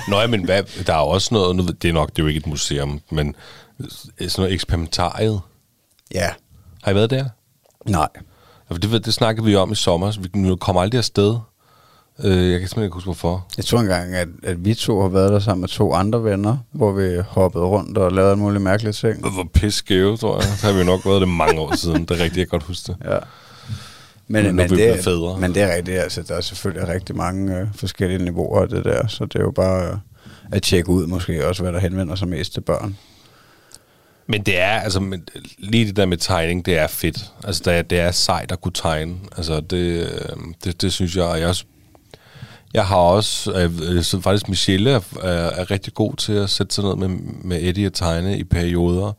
Nå ja, men hvad, der er også noget, nu, det er nok, det er jo ikke et museum, men sådan noget eksperimentariet. ja, Har I været der? nej. Ja, for Det, det snakkede vi om i sommer, så vi kommer aldrig afsted. Øh, jeg kan simpelthen ikke huske, hvorfor. Jeg tror engang, at, at vi to har været der sammen med to andre venner, hvor vi hoppede rundt og lavede alle mulige mærkelige ting. Hvor pisse skæve, tror jeg. Så har vi nok været det mange år siden. Det er rigtigt, jeg kan godt huske det. Ja. Men Men, er men, vi det, blevet fædre. men det er rigtigt, altså der er selvfølgelig rigtig mange øh, forskellige niveauer af det der, så det er jo bare øh, at tjekke ud måske også, hvad der henvender sig mest til børn. Men det er, altså, men, lige det der med tegning, det er fedt. Altså, det er, det er sejt at kunne tegne. Altså, det, øhm, det, det synes jeg, og jeg også jeg har også, øh, faktisk Michelle er, er, er rigtig god til at sætte sig ned med, med Eddie og tegne i perioder.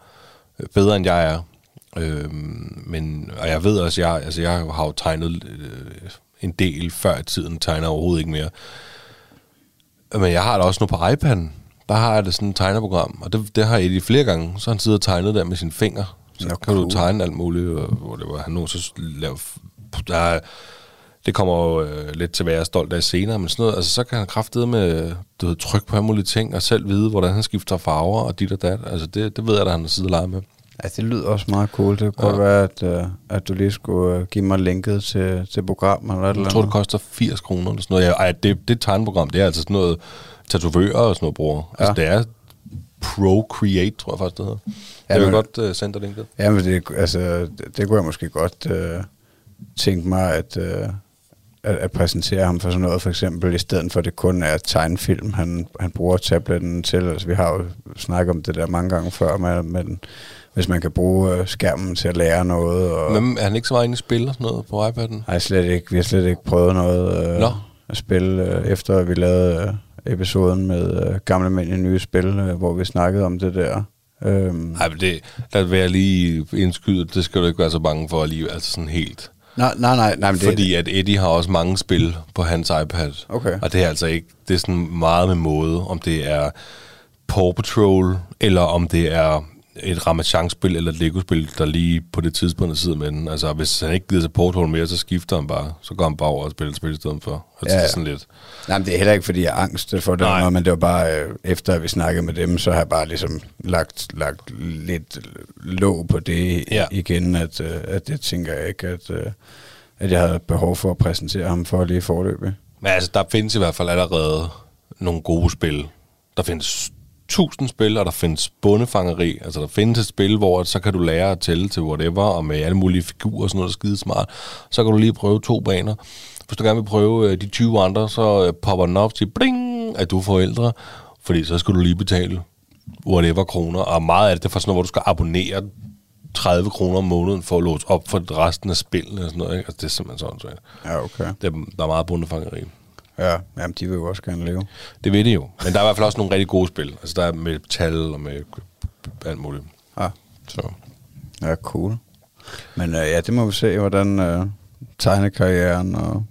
Bedre end jeg er. Øhm, men, og jeg ved også, jeg, altså jeg har jo tegnet øh, en del før i tiden, tegner overhovedet ikke mere. Men jeg har det også nu på iPad'en. Der har jeg det sådan et tegneprogram, og det, det har Eddie flere gange. Så han siddet og tegnet der med sine fingre. Så Nå, kan du tegne alt muligt, og, hvor det var, han nu så lave, der er, det kommer jo øh, lidt til at være stolt af senere, men sådan noget, altså så kan han kraftede med du ved, tryk på alle mulige ting, og selv vide, hvordan han skifter farver og dit og dat. Altså det, det ved jeg, at han har siddet og leget med. Altså det lyder også meget cool. Det kunne Ja. være, at, øh, at du lige skulle øh, give mig linket til, til program eller et eller Jeg tror, det andet. koster 80 kroner eller sådan noget. Ja, ej, det, det tegneprogram, det er altså sådan noget tatovører og sådan noget bruger. Ja. Altså, det er Procreate, tror jeg faktisk, det hedder. Ja, jeg vil godt uh, sende dig linket. Ja, men det, altså, det, det kunne jeg måske godt øh, tænke mig at, øh, at, at præsentere ham for sådan noget, for eksempel, i stedet for at det kun er tegnefilm, han, han bruger tabletten til. Altså, vi har jo snakket om det der mange gange før, men, men hvis man kan bruge skærmen til at lære noget. Og, Men er han ikke så meget inde i spil og sådan noget på iPad'en? Nej, slet ikke. Vi har slet ikke prøvet noget øh, Nå. at spille, øh, efter vi lavede øh, episoden med øh, Gamle Mænd i Nye Spil, øh, hvor vi snakkede om det der. Øhm, Nej, men det, lad være lige indskyde, det skal du ikke være så bange for alligevel, altså sådan helt. nej, nej, nej. nej men det, Fordi at Eddie har også mange spil på hans iPad. Okay. Og det er altså ikke, det er sådan meget med måde, om det er Paw Patrol, eller om det er et Ramachan-spil eller et Lego-spil, der lige på det tidspunkt sidder med den. Altså, hvis han ikke gider Paw Patrol mere, så skifter han bare. Så går han bare over og spiller et spil i stedet for. Altså, Ja, ja, ja. ja. sådan lidt. Nej, men det er heller ikke, fordi jeg er angst for det, noget, men det var bare, øh, efter at vi snakkede med dem, så har jeg bare ligesom lagt, lagt lidt låg på det Ja. ja. igen, at, øh, at det tænker jeg ikke, at, øh, at jeg havde behov for at præsentere ham for lige forløbet. Men altså, der findes i hvert fald allerede nogle gode spil. Der findes tusind spil, og der findes bundefangeri. Altså, der findes et spil, hvor så kan du lære at tælle til whatever, og med alle mulige figurer og sådan noget, der er skide smart. Så kan du lige prøve to baner. Hvis du gerne vil prøve øh, de 20 andre, så øh, popper den op til bling, at du er forældre, fordi så skal du lige betale whatever kroner. Og meget af det, er for sådan noget, hvor du skal abonnere 30 kroner om måneden for at låse op for resten af spillene og sådan noget. Ikke? Altså, det er simpelthen sådan, så Ja, okay. det er, der er meget bundefangeri. Ja, jamen, de vil jo også gerne leve. Det ved det jo. Men der er i hvert fald også nogle rigtig gode spil. Altså der er med tal og med alt muligt. Ja, Så. ja cool. Men øh, ja, det må vi se, hvordan øh, tegnekarrieren og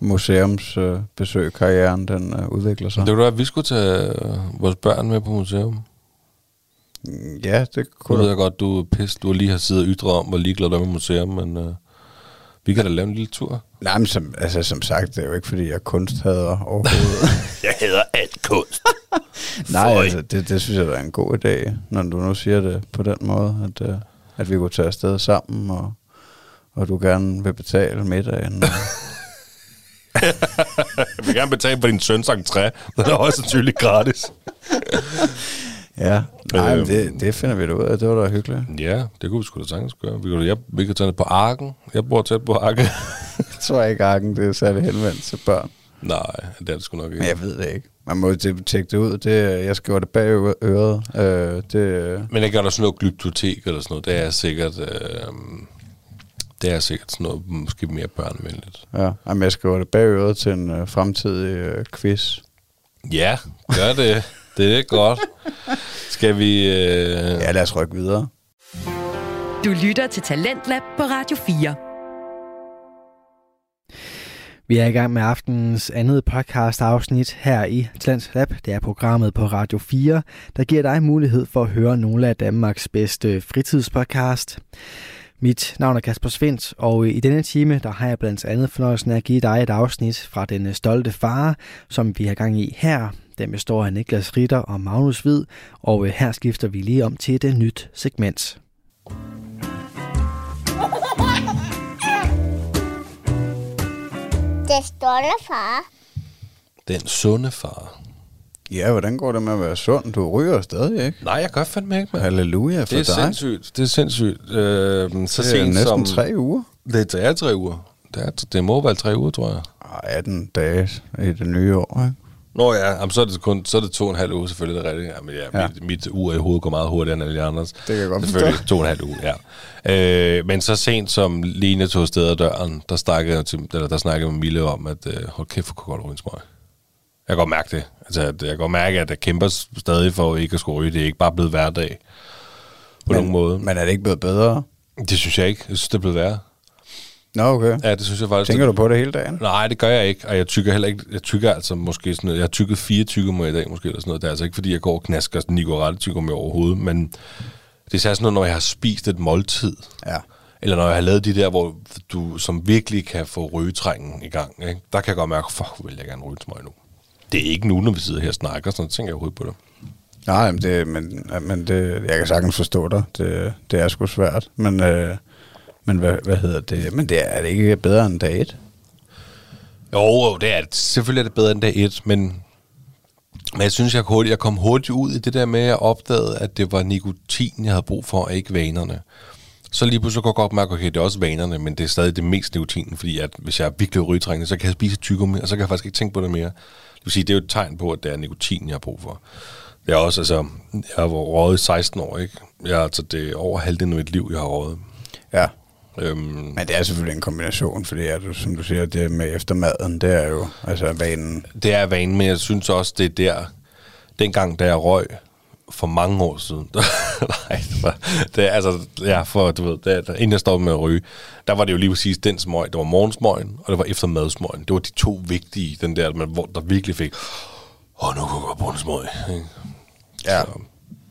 museumsbesøgkarrieren, den øh, udvikler sig. Det være, at vi skulle tage øh, vores børn med på museum. Ja, det kunne ved du. jeg godt, du er pisse. Du lige har siddet og ytret om, hvor ligeglad du er med museum, men øh, vi kan da lave en lille tur. Nej, men som, altså, som sagt, det er jo ikke, fordi jeg er kunsthader overhovedet. Jeg hedder alt kunst. Nej, altså, det, det synes jeg er en god idé, når du nu siger det på den måde, at, uh, at vi kunne tage afsted sammen, og, og du gerne vil betale middagen. Og, Jeg vil gerne betale for din søns entré. Den er også sandsynligt gratis. Ja, nej, Øh. det, det finder vi da ud af. Det var da hyggeligt. Ja, det kunne vi sgu da sagtens gøre. Vi kan, jeg, vi kan tage det på Arken. Jeg bor tæt på Arken. Jeg tror ikke, Arken det er særlig henvendt til børn. Nej, det er det sgu nok ikke. Men jeg ved det ikke. Man må tjekke det ud. Det, jeg skriver det bag øret. Øh, det, Men ikke er der sådan noget glyptotek eller sådan noget. Det er sikkert... Øh, det er sikkert sådan noget måske mere børnevenligt. ja, jamen, jeg skriver det bag øret til en øh, fremtidig øh, quiz. Ja, gør det. det er godt. Skal vi... Øh, Ja, lad os rykke videre. Du lytter til Talentlab på Radio 4. Vi er i gang med aftenens andet podcast afsnit her i Talents Lab. Det er programmet på Radio 4, der giver dig mulighed for at høre nogle af Danmarks bedste fritidspodcast. Mit navn er Kasper Svendt, og i denne time der har jeg blandt andet fornøjelsen af at give dig et afsnit fra Den Stolte Far, som vi har gang i her. Den består af Niklas Ritter og Magnus Hvid, og øh, her skifter vi lige om til et nyt segment. Det stolte far. den sunde far. Ja, hvordan går det med at være sund? Du ryger stadig, ikke? Nej, jeg gør fandme ikke, mand. Halleluja for Det er dig. sindssygt. Det er sindssygt. Øh, så Det er sent næsten som... tre uger. Det er tre uger. Det, er, det må være tre uger, tror jeg. Ej, 18 dage i det nye år, ikke? Nå ja, jamen, så er det kun så er det to og en halv uge selvfølgelig, det er rigtigt. Jamen, ja, Ja. Mit, mit ur i hovedet går meget hurtigere end alle de andres. Det kan jeg godt Selvfølgelig forstå. to og en halv uge, ja. Øh, men så sent som Line tog afsted af døren, der, snakkede til, eller der snakkede med Mille om, at øh, hold kæft, for godt ryge smøg. Jeg kan godt mærke det. Altså, at jeg kan godt mærke, at jeg kæmper stadig for ikke at skulle ryge. Det er ikke bare blevet hverdag. På Men- nogen måde. Men er det ikke blevet bedre? Det synes jeg ikke. Jeg synes, det er blevet værre. Nå, okay. Ja, det synes jeg faktisk. Tænker du på det hele dagen? Nej, det gør jeg ikke, og jeg tykker heller ikke, jeg tykker altså måske sådan noget, jeg har tykket fire tykker i dag måske, eller sådan noget, det er altså ikke fordi, jeg går og knasker sådan Nico tykker med overhovedet, men det er sådan noget, når jeg har spist et måltid, Ja. eller når jeg har lavet de der, hvor du som virkelig kan få rygetrængen i gang, ikke? der kan jeg godt mærke, fuck, vil jeg gerne ryge en nu. Det er ikke nu, når vi sidder her og snakker, sådan tænker jeg overhovedet på det. Nej, men, det, men, men det, jeg kan sagtens forstå dig. Det, det er sgu svært. Men, øh, men hvad, hvad hedder det? Men det er, er det ikke bedre end dag et? Jo, jo, det er det. Selvfølgelig er det bedre end dag et, men Men jeg synes, jeg, hurtigt, jeg kom hurtigt ud i det der med, at jeg opdagede, at det var nikotin, jeg havde brug for, og ikke vanerne. Så lige pludselig kunne jeg godt mærke, okay, det er også vanerne, men det er stadig det mest nikotin, fordi at hvis jeg er virkelig rygetrængende, så kan jeg spise tyggegummi, og så kan jeg faktisk ikke tænke på det mere. Det vil sige, det er jo et tegn på, at det er nikotin, jeg har brug for. Det er også, altså, jeg har røget i 16 år, ikke? Jeg, altså, det er over halvdelen af mit liv, jeg har røget. Ja, Øhm, men det er selvfølgelig en kombination, fordi er du, som du siger, det med eftermaden, det er jo altså vanen. det er vanen, men jeg synes også, det er der, dengang, da jeg røg, for mange år siden, nej, det var, det er, altså, ja, for, du ved, det, inden jeg stoppede med at ryge, der var det jo lige præcis den smøg, det var morgensmøgen, og det var eftermadsmøgen. Det var de to vigtige, den der, man, hvor der virkelig fik, åh, oh, nu kunne jeg godt bruge en smøg. ikke? Ja. Så,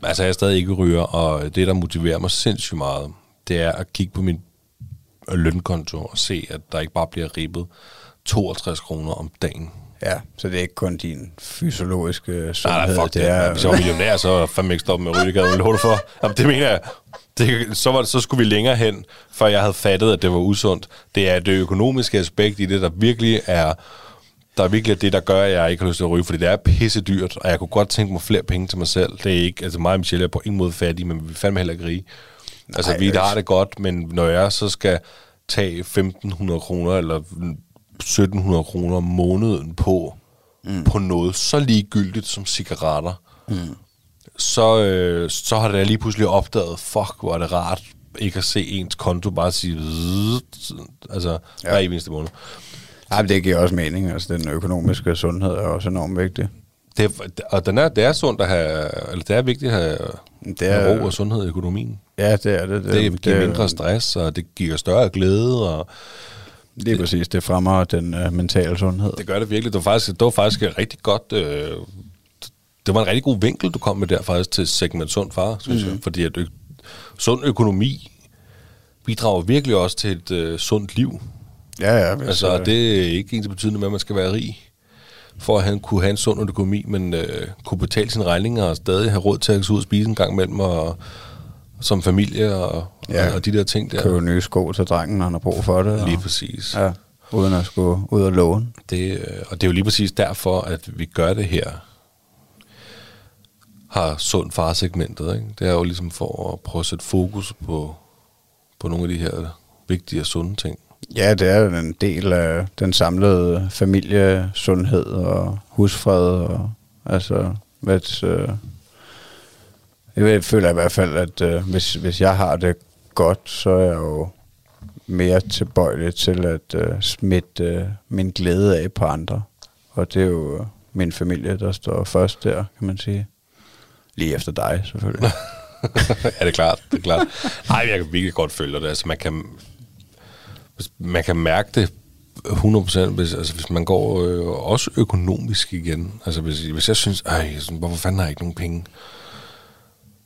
altså, jeg er stadig ikke ryger, og det, der motiverer mig sindssygt meget, det er at kigge på min lønkonto og se, at der ikke bare bliver ribbet 62 kroner om dagen. Ja, så det er ikke kun din fysiologiske Nej, sundhed. nej, fuck det. Er, Hvis jeg var millionær, så var jeg fandme ikke stoppet med at ryge. Det kan for. Jamen, det mener jeg. Det, så, var, så skulle vi længere hen, før jeg havde fattet, at det var usundt. Det er det økonomiske aspekt i det, der virkelig er der er virkelig det, der gør, at jeg ikke har lyst til at ryge, fordi det er pisse dyrt, og jeg kunne godt tænke mig flere penge til mig selv. Det er ikke, altså mig og Michelle er på ingen måde fattige, men vi er fandme heller ikke rige. Altså, vi jeg- har det godt, men når jeg så skal tage 1.500 kroner eller 1.700 kroner om måneden på, mm. på noget så ligegyldigt som cigaretter, mm. så, øh, så har det lige pludselig opdaget, fuck, hvor er det rart ikke at se ens konto bare sige, altså, ja. hver eneste måned. Ja, det giver også mening. Altså, den økonomiske sundhed er også enormt vigtig. Det, er- og den er, det er sundt at have, eller det er vigtigt at have, Det det er- have ro og sundhed i økonomien. Ja, det er det. Det, det giver mindre stress, og det giver større glæde, og Lige præcis, det fremmer den uh, mentale sundhed. det gør det virkelig. Det var faktisk, det var faktisk rigtig godt... Øh, det var en rigtig god vinkel, du kom med der faktisk til segment sund far, synes mm. jeg. Fordi at ø- sund økonomi bidrager virkelig også til et øh, sundt liv. Ja, ja. Altså, øh, det er ikke ens betydende med, at man skal være rig, for at han kunne have en sund økonomi, men øh, kunne betale sine regninger og stadig have råd til at gå ud og spise en gang imellem, og som familie og, Ja. og, og de der ting der. købe nye sko til drengen, når han har brug for det. Lige og, præcis. Ja, uden at skulle ud og låne. Det, øh, og det er jo lige præcis derfor, at vi gør det her. Har sund farsegmentet, ikke? Det er jo ligesom for at prøve at sætte fokus på, på nogle af de her vigtige og sunde ting. Ja, det er en del af den samlede familiesundhed og husfred. Og, altså, hvad, øh, jeg føler i hvert fald, at øh, hvis, hvis jeg har det godt, så er jeg jo mere tilbøjelig til at øh, smitte øh, min glæde af på andre. Og det er jo øh, min familie, der står først der, kan man sige. Lige efter dig, selvfølgelig. ja, det er klart. Det er klart. Ej, jeg kan virkelig godt følge det. Altså, man kan, man kan mærke det 100%, hvis, altså, hvis man går øh, også økonomisk igen. Altså, hvis, hvis jeg synes, ej, sådan, hvorfor fanden har jeg ikke nogen penge?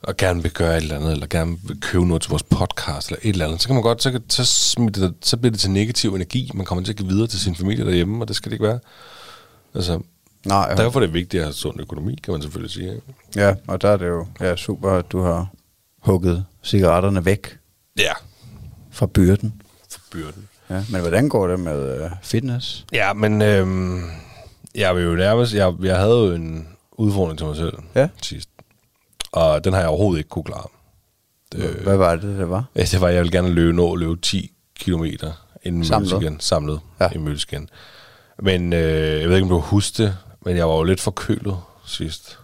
Og gerne vil gøre et eller andet, eller gerne vil købe noget til vores podcast, eller et eller andet, så kan man godt, så, kan, så, smitter det, så bliver det til negativ energi. Man kommer til at give videre til sin familie derhjemme, og det skal det ikke være. Altså, Nej, derfor er det vigtigt at have sund økonomi, kan man selvfølgelig sige. Ikke? ja, og der er det jo ja, super, at du har hugget cigaretterne væk Ja, fra byrden. For byrden. Ja, men hvordan går det med øh, fitness? Ja, men øhm, jeg vil jo nærmest... Jeg, jeg havde jo en udfordring til mig selv Ja. sidst. Og den har jeg overhovedet ikke kunne klare. Det, Hvad var det, det var? ja, det var, at jeg ville gerne løbe, nå at løbe 10 kilometer inden Samlet? samlet. igen. Samlet Ja. i mødes igen. Men øh, jeg ved ikke, om du husker det, men jeg var jo lidt forkølet sidst.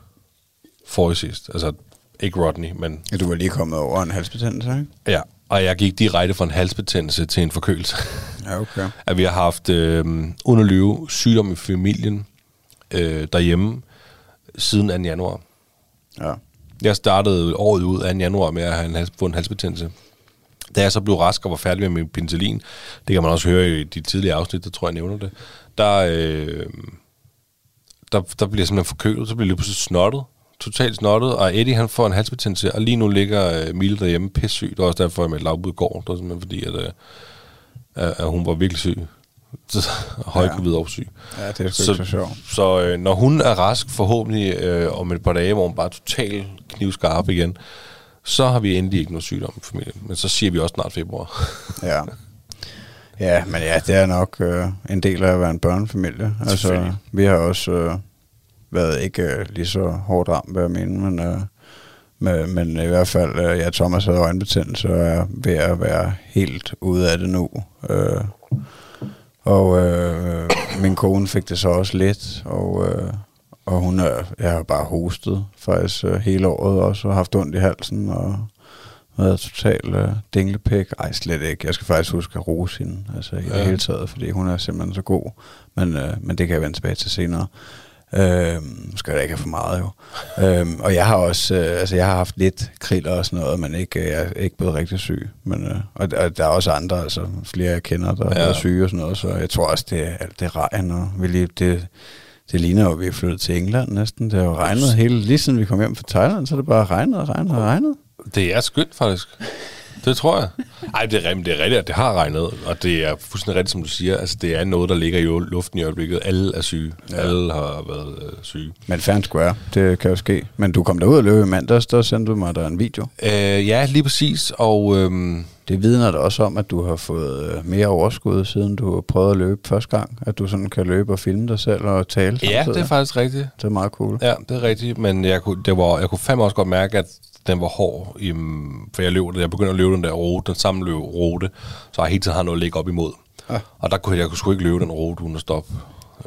Forrige sidst. Altså, ikke Rodney, men Ja, du var lige kommet over en halsbetændelse, ikke? ja. Og jeg gik direkte fra en halsbetændelse til en forkølelse. Ja, okay. at vi har haft øh, underløve sygdom i familien øh, derhjemme siden 2. januar. Ja. Jeg startede året ud 2. januar med at have en hals, få en halsbetændelse. Da jeg så blev rask og var færdig med min penicillin, det kan man også høre i de tidligere afsnit, der tror jeg, jeg nævner det, der, øh, der, der bliver jeg simpelthen forkølet, så bliver jeg lige pludselig snottet, totalt snottet, og Eddie han får en halsbetændelse, og lige nu ligger øh, Mille derhjemme pissyg. Det var også derfor, jeg med lavbud går, det var simpelthen fordi, at, øh, at, hun var virkelig syg. Høj Ja. covid syg. Ja, det er sgu ikke så sjovt. Så øh, når hun er rask, forhåbentlig øh, om et par dage, hvor hun bare totalt knivskarp igen, så har vi endelig ikke noget sygdom i familien. Men så siger vi også snart februar. Ja. Ja, men ja, det er nok øh, en del af at være en børnefamilie. Altså, vi har også øh, været ikke øh, lige så hårdt ramt, vil jeg mene, men, øh, men, men i hvert fald, øh, ja, Thomas havde øjenbetændelse og er ved at være helt ude af det nu. Øh, og øh, min kone fik det så også lidt, og, øh, og hun er, jeg har bare hostet faktisk øh, hele året også, og haft ondt i halsen, og været totalt øh, dinglepæk. Ej, slet ikke. Jeg skal faktisk huske at rose hende, altså i ja. det hele taget, fordi hun er simpelthen så god. Men, øh, men det kan jeg vende tilbage til senere. Øh, skal jeg ikke have for meget jo. øh, og jeg har også, øh, altså jeg har haft lidt kriller og sådan noget, men ikke, jeg er ikke blevet rigtig syg. Men, øh, og, og, der er også andre, altså flere jeg kender, der ja. er syge og sådan noget, så jeg tror også, det er alt det regn, og vi lige, det, det ligner jo, at vi er flyttet til England næsten. Det har jo regnet hele, lige siden vi kom hjem fra Thailand, så er det bare regnet og regnet og regnet. Det er skønt, faktisk. Det tror jeg. Ej, det er, det er rigtigt, at det har regnet, og det er fuldstændig rigtigt, som du siger. Altså, det er noget, der ligger i luften i øjeblikket. Alle er syge. Ja. Alle har været øh, syge. Men fair square, det kan jo ske. Men du kom derud og løb i mandags, der sendte du mig der en video. Øh, ja, lige præcis, og... Øhm, det vidner da også om, at du har fået øh, mere overskud, siden du har prøvet at løbe første gang. At du sådan kan løbe og filme dig selv og tale. Ja, samtidig. det er faktisk rigtigt. Det er meget cool. Ja, det er rigtigt, men jeg kunne, det var, jeg kunne fandme også godt mærke, at den var hård, i, for jeg, løb, jeg begyndte at løbe den der rute, den samme løb rute, så jeg hele tiden har noget at lægge op imod. Ja. Og der kunne jeg, jeg kunne sgu ikke løbe den rute uden at stoppe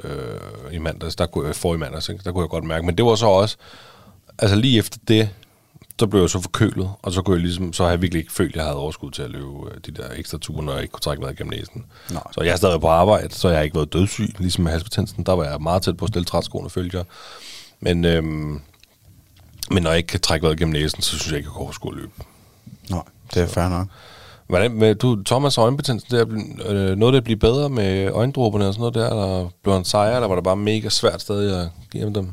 øh, i mandags, der kunne jeg, for i mandags, ikke? der kunne jeg godt mærke. Men det var så også, altså lige efter det, så blev jeg så forkølet, og så kunne jeg ligesom, så har jeg virkelig ikke følt, at jeg havde overskud til at løbe øh, de der ekstra ture, når jeg ikke kunne trække vejret gennem næsen. Nej. Så jeg har stadig på arbejde, så jeg har ikke været dødssyg, ligesom med halsbetændelsen. Der var jeg meget tæt på at stille trætskoene, følte jeg. Men øhm, men når jeg ikke kan trække vejret gennem næsen, så synes jeg ikke, jeg kan overskue at løbe. Nej, det er fair nok. Hvordan, med, du, Thomas' øjenbetændelse, det er øh, noget, der bliver bedre med øjendråberne og sådan noget der, eller blev han sejre, eller var det bare mega svært stadig at give dem?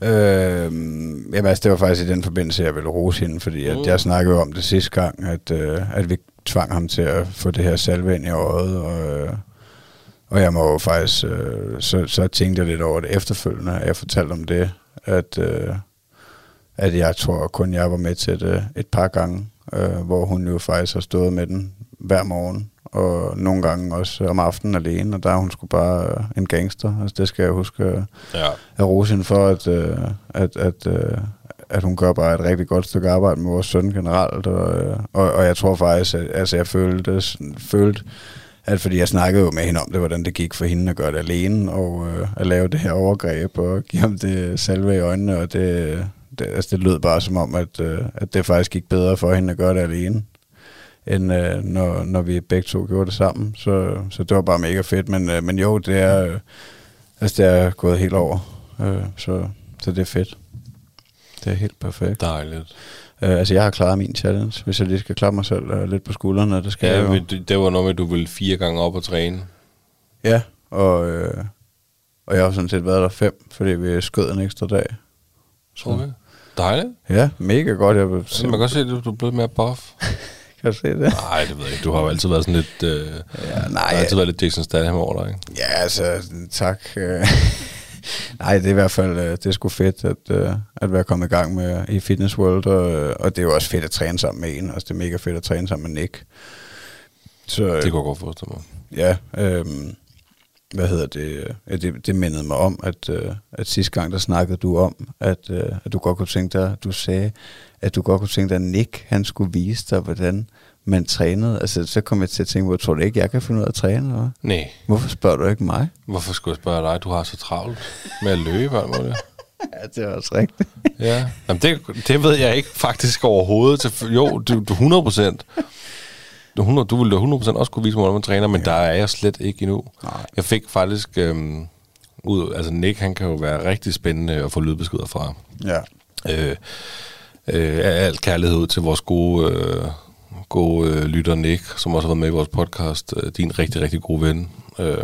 Øh, jamen altså, det var faktisk i den forbindelse, jeg ville rose hende, fordi at mm. jeg snakkede om det sidste gang, at, øh, at vi tvang ham til at få det her salve ind i øjet, og, øh, og jeg må jo faktisk, øh, så, så tænkte jeg lidt over det efterfølgende, jeg fortalte om det, at, øh, at jeg tror kun jeg var med til det et par gange, øh, hvor hun jo faktisk har stået med den hver morgen, og nogle gange også om aftenen alene, og der er hun sgu bare øh, en gangster. Altså det skal jeg huske øh, ja. at rose hende for, at, øh, at, at, øh, at hun gør bare et rigtig godt stykke arbejde med vores søn generelt, og, øh, og, og jeg tror faktisk, at altså jeg følte, følte at fordi jeg snakkede jo med hende om det, hvordan det gik for hende at gøre det alene, og øh, at lave det her overgreb, og give ham det salve i øjnene, og det, det, altså det lød bare som om, at, øh, at det faktisk gik bedre for hende at gøre det alene, end øh, når, når vi begge to gjorde det sammen. Så, så det var bare mega fedt. Men, øh, men jo, det er, øh, altså det er gået helt over. Øh, så, så det er fedt. Det er helt perfekt. Dejligt. Øh, altså jeg har klaret min challenge, hvis jeg lige skal klare mig selv øh, lidt på skuldrene, det skal ja, jeg jo. Det, det var noget med, at du ville fire gange op og træne. Ja, og, øh, og jeg har sådan set været der fem, fordi vi skød en ekstra dag. Så. Okay. Dejligt. Ja, mega godt. Jeg ja, man kan godt se, at du er blevet mere buff. kan du se det? Nej, det ved jeg ikke. Du har jo altid været sådan lidt... Øh, ja, nej, du har altid været lidt Jason Statham over dig, ikke? Ja, altså, tak. Nej, det er i hvert fald øh, det er sgu fedt, at, øh, at være kommet i gang med i Fitness World, og, og det er jo også fedt at træne sammen med en. Altså, det er mega fedt at træne sammen med Nick. Så, det kunne jeg godt forestille mig. Ja, øh, hvad hedder det, ja, det, det mindede mig om, at, øh, at sidste gang, der snakkede du om, at, øh, at du godt kunne tænke dig, du sagde, at du godt kunne tænke dig, at Nick, han skulle vise dig, hvordan man trænede. Altså, så kom jeg til at tænke, hvor tror du ikke, jeg kan finde ud af at træne? Eller? Nej. Hvorfor spørger du ikke mig? Hvorfor skulle jeg spørge dig? Du har så travlt med at løbe, alt det. Ja, det er også rigtigt. ja, Jamen, det, det ved jeg ikke faktisk overhovedet. Jo, du, du 100 procent. Du, 100, du ville 100% også kunne vise mig, hvordan man træner, men ja. der er jeg slet ikke endnu. Nej. Jeg fik faktisk øhm, ud, altså Nick, han kan jo være rigtig spændende at få lydbeskeder fra. Ja. Øh, øh, alt kærlighed ud til vores gode, øh, gode øh, lytter Nick, som også har været med i vores podcast. Øh, din rigtig, rigtig gode ven. Øh,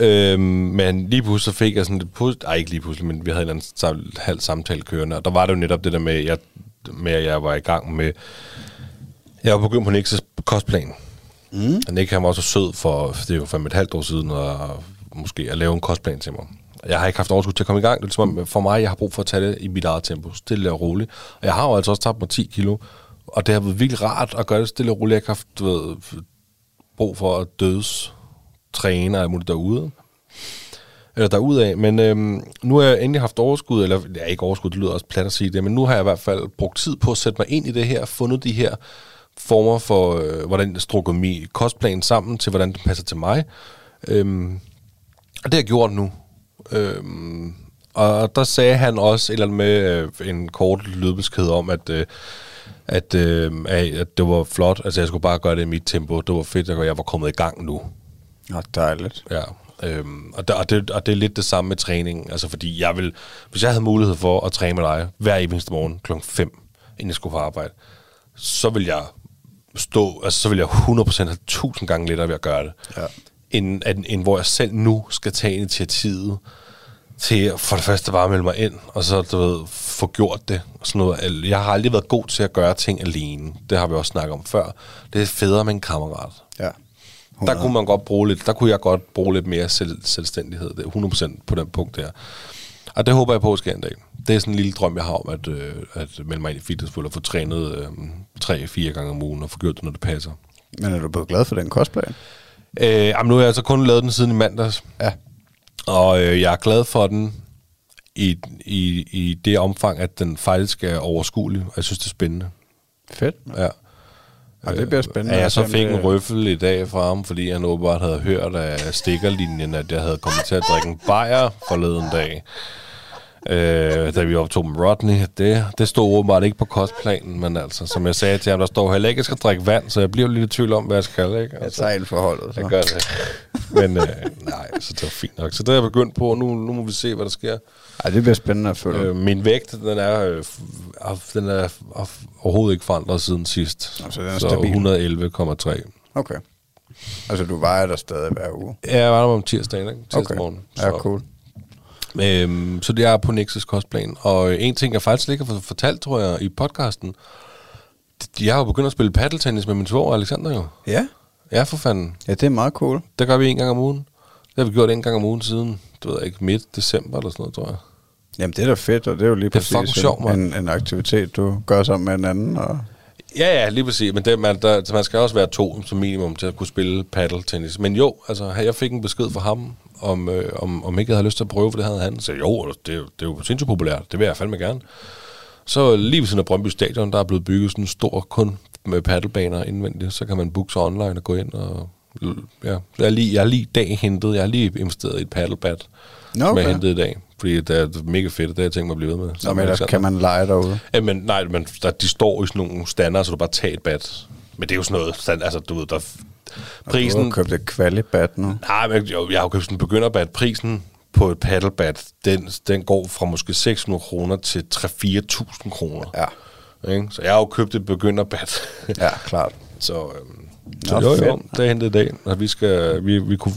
Øhm, men lige pludselig så fik jeg sådan lidt pludselig, ej ikke lige pludselig, men vi havde en anden halv samtale kørende, og der var det jo netop det der med, jeg, med at jeg var i gang med jeg var begyndt på Niks' kostplan. Mm. Og Nick han var også sød for, det er jo fem et halvt år siden, og måske at lave en kostplan til mig. Jeg har ikke haft overskud til at komme i gang. Det er ligesom, for mig, jeg har brug for at tage det i mit eget tempo, stille og roligt. Og jeg har jo altså også tabt mig 10 kilo, og det har været virkelig rart at gøre det stille og roligt. Jeg har haft du ved, brug for at dødes træne og muligt derude. eller derudaf. Men øhm, nu har jeg endelig haft overskud, eller ja, ikke overskud, det lyder også plat at sige det, men nu har jeg i hvert fald brugt tid på at sætte mig ind i det her, fundet de her former for, øh, hvordan jeg strukket min kostplan sammen til, hvordan den passer til mig. Øhm, og det har jeg gjort nu. Øhm, og der sagde han også et eller andet med øh, en kort lydbesked om, at, øh, at, øh, at det var flot. Altså, jeg skulle bare gøre det i mit tempo. Det var fedt, at jeg var kommet i gang nu. Nå, dejligt. Ja. Øhm, og, det, og, det, og det er lidt det samme med træningen. Altså, fordi jeg vil, hvis jeg havde mulighed for at træne med dig hver eneste morgen kl. 5, inden jeg skulle på arbejde, så vil jeg stå, altså så vil jeg 100% have 1000 gange lettere ved at gøre det. Ja. End, end, end hvor jeg selv nu skal tage initiativet til for det første bare at melde mig ind, og så du ved, få gjort det. Og sådan noget. Jeg har aldrig været god til at gøre ting alene. Det har vi også snakket om før. Det er federe med en kammerat. Ja. Der kunne man godt bruge lidt, der kunne jeg godt bruge lidt mere selv, selvstændighed. Det er 100% på den punkt der. Og det håber jeg på sker en dag. Det er sådan en lille drøm, jeg har om at, øh, at melde mig ind i fitnesspool og få trænet øh, tre-fire gange om ugen og få gjort det, når det passer. Men er du blevet glad for den kostplan? Øh, jamen, nu har jeg altså kun lavet den siden i mandags. Ja. Og øh, jeg er glad for den i, i, i det omfang, at den faktisk er overskuelig. Og jeg synes, det er spændende. Fedt. Ja. Ja, det bliver spændende. Ja, jeg at så fik en røffel i dag fra ham, fordi han åbenbart havde hørt af stikkerlinjen, at jeg havde kommet til at drikke en bajer forleden dag. Øh, da vi optog med Rodney. Det, det stod åbenbart ikke på kostplanen, men altså, som jeg sagde til ham, der står heller ikke, jeg skal drikke vand, så jeg bliver lidt i tvivl om, hvad jeg skal. Ikke? Jeg Altså, tager ind forholdet. Så. jeg gør det. Men øh, nej, så det var fint nok. Så det er jeg begyndt på, og nu, nu må vi se, hvad der sker. Ej, det bliver spændende at følge. Øh, min vægt, den er, øh, den er overhovedet ikke forandret siden sidst. Altså, den er så stabil. 111,3. Okay. Altså, du vejer der stadig hver uge? Ja, jeg var der om tirsdagen, ikke? Tirsdag Okay. morgen. Ja, cool. Øhm, så det er på Nexus kostplan. Og en ting, jeg faktisk ikke har fortalt, tror jeg, i podcasten, jeg har jo begyndt at spille paddeltennis med min svoger Alexander jo. Ja? Ja, for fanden. Ja, det er meget cool. Det gør vi en gang om ugen. Det har vi gjort en gang om ugen siden, du ved ikke, midt december eller sådan noget, tror jeg. Jamen, det er da fedt, og det er jo lige Det er præcis mand. en, en aktivitet, du gør sammen med en anden. Og Ja, ja, lige præcis. Men det, man, der, man skal også være to som minimum til at kunne spille paddeltennis. Men jo, altså, jeg fik en besked fra ham, om, øh, om, om ikke jeg havde lyst til at prøve, for det havde han. Så jo, det, er jo- det er jo sindssygt populært. Det vil jeg fandme gerne. Så lige ved siden af Brøndby Stadion, der er blevet bygget sådan en stor kun med paddelbaner indvendigt. Så kan man booke sig online og gå ind og... Ja, jeg har lige, jeg har lige dag hentet, jeg har lige investeret i et paddlebat, Nå, som jeg okay. hentede i dag. Fordi det er mega fedt, det har jeg tænkt mig at blive ved med. Nå, men ellers kan man lege derude. Ja, men nej, men der, de står i sådan nogle standarder, så du bare tager et bat. Men det er jo sådan noget, stand, altså du ved, der... Og Du Prisen... har købt et kvalibat nu. Nej, men jo, jeg har jo købt sådan en begynderbat. Prisen på et paddlebat, den, den går fra måske 600 kroner til 3-4.000 kroner. Ja. Ikke? Så jeg har jo købt et begynderbat. Ja, klart. så øhm, så Nå, jo, jo, fedt. det er hentet i dag. Og vi skal, vi, vi, kunne,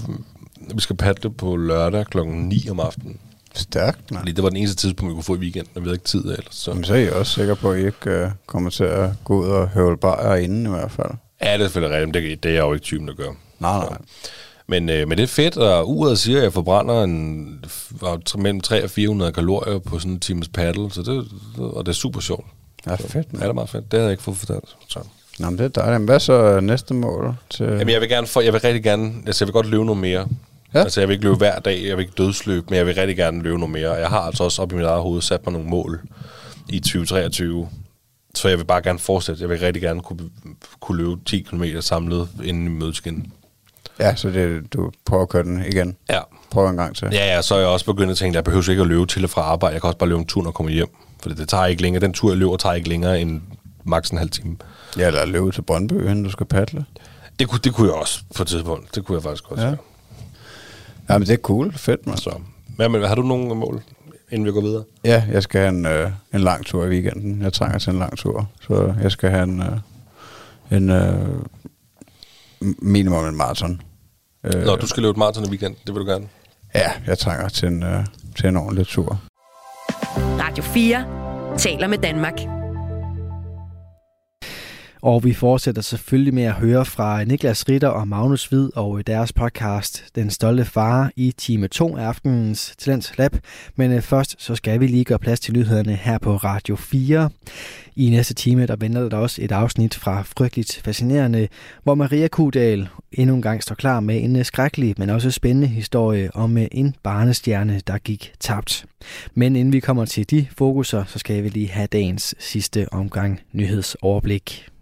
vi skal paddle på lørdag klokken 9 om aftenen. Stærkt, nej. Fordi det var den eneste tidspunkt, vi kunne få i weekenden, og vi havde ikke tid ellers. Så. Men så er I også sikker på, at I ikke uh, kommer til at gå ud og høvle bajer inden i hvert fald. Ja, det er selvfølgelig rigtigt, men det, det er jeg jo ikke typen, der gør. Nej, nej. Men, øh, men det er fedt, og uret siger, at jeg forbrænder en, mellem 300 og 400 kalorier på sådan en times paddle, så det, og det er super sjovt. Ja, fedt. Ja, Man. det er meget fedt. Det havde jeg ikke fået fortalt. Så. Nå, men det er dejligt. Hvad så næste mål? Til... Jamen, jeg vil gerne få, jeg vil rigtig gerne, altså jeg vil godt løbe noget mere. Ja. Altså jeg vil ikke løbe hver dag, jeg vil ikke dødsløbe, men jeg vil rigtig gerne løbe noget mere. Jeg har altså også op i mit eget hoved sat mig nogle mål i 2023. Så jeg vil bare gerne fortsætte. Jeg vil rigtig gerne kunne, kunne løbe 10 km samlet inden i mødeskin. Ja, så det, du prøver at køre den igen. Ja. Prøv en gang til. Ja, ja, så er jeg også begyndt at tænke, at jeg behøver ikke at løbe til og fra arbejde. Jeg kan også bare løbe en tur, når jeg kommer hjem. For det tager ikke længere. Den tur, jeg løber, tager ikke længere end maks en halv time. Ja, eller løbe til Brøndby, inden du skal paddle. Det kunne, det kunne jeg også på et tidspunkt. Det kunne jeg faktisk også. Ja. Ja. Ja, men det er cool. Fedt, man. Så. Hvad, men, har du nogle mål, inden vi går videre? Ja, jeg skal have en, øh, en lang tur i weekenden. Jeg trænger til en lang tur. Så jeg skal have en, øh, en øh, minimum en maraton. Øh, Nå, du skal løbe et maraton i weekend. Det vil du gerne. Ja, jeg trænger til en, øh, til en ordentlig tur. Radio 4 taler med Danmark. Og vi fortsætter selvfølgelig med at høre fra Niklas Ritter og Magnus Hvid og øh, deres podcast Den Stolte Far i time 2 af aftenens Talents Lab. Men øh, først så skal vi lige gøre plads til nyhederne her på Radio 4. I næste time der venter der også et afsnit fra Frygteligt Fascinerende, hvor Maria Kudal endnu en gang står klar med en øh, skrækkelig, men også spændende historie om en barnestjerne, der gik tabt. Men inden vi kommer til de fokuser, så skal vi lige have dagens sidste omgang nyhedsoverblik.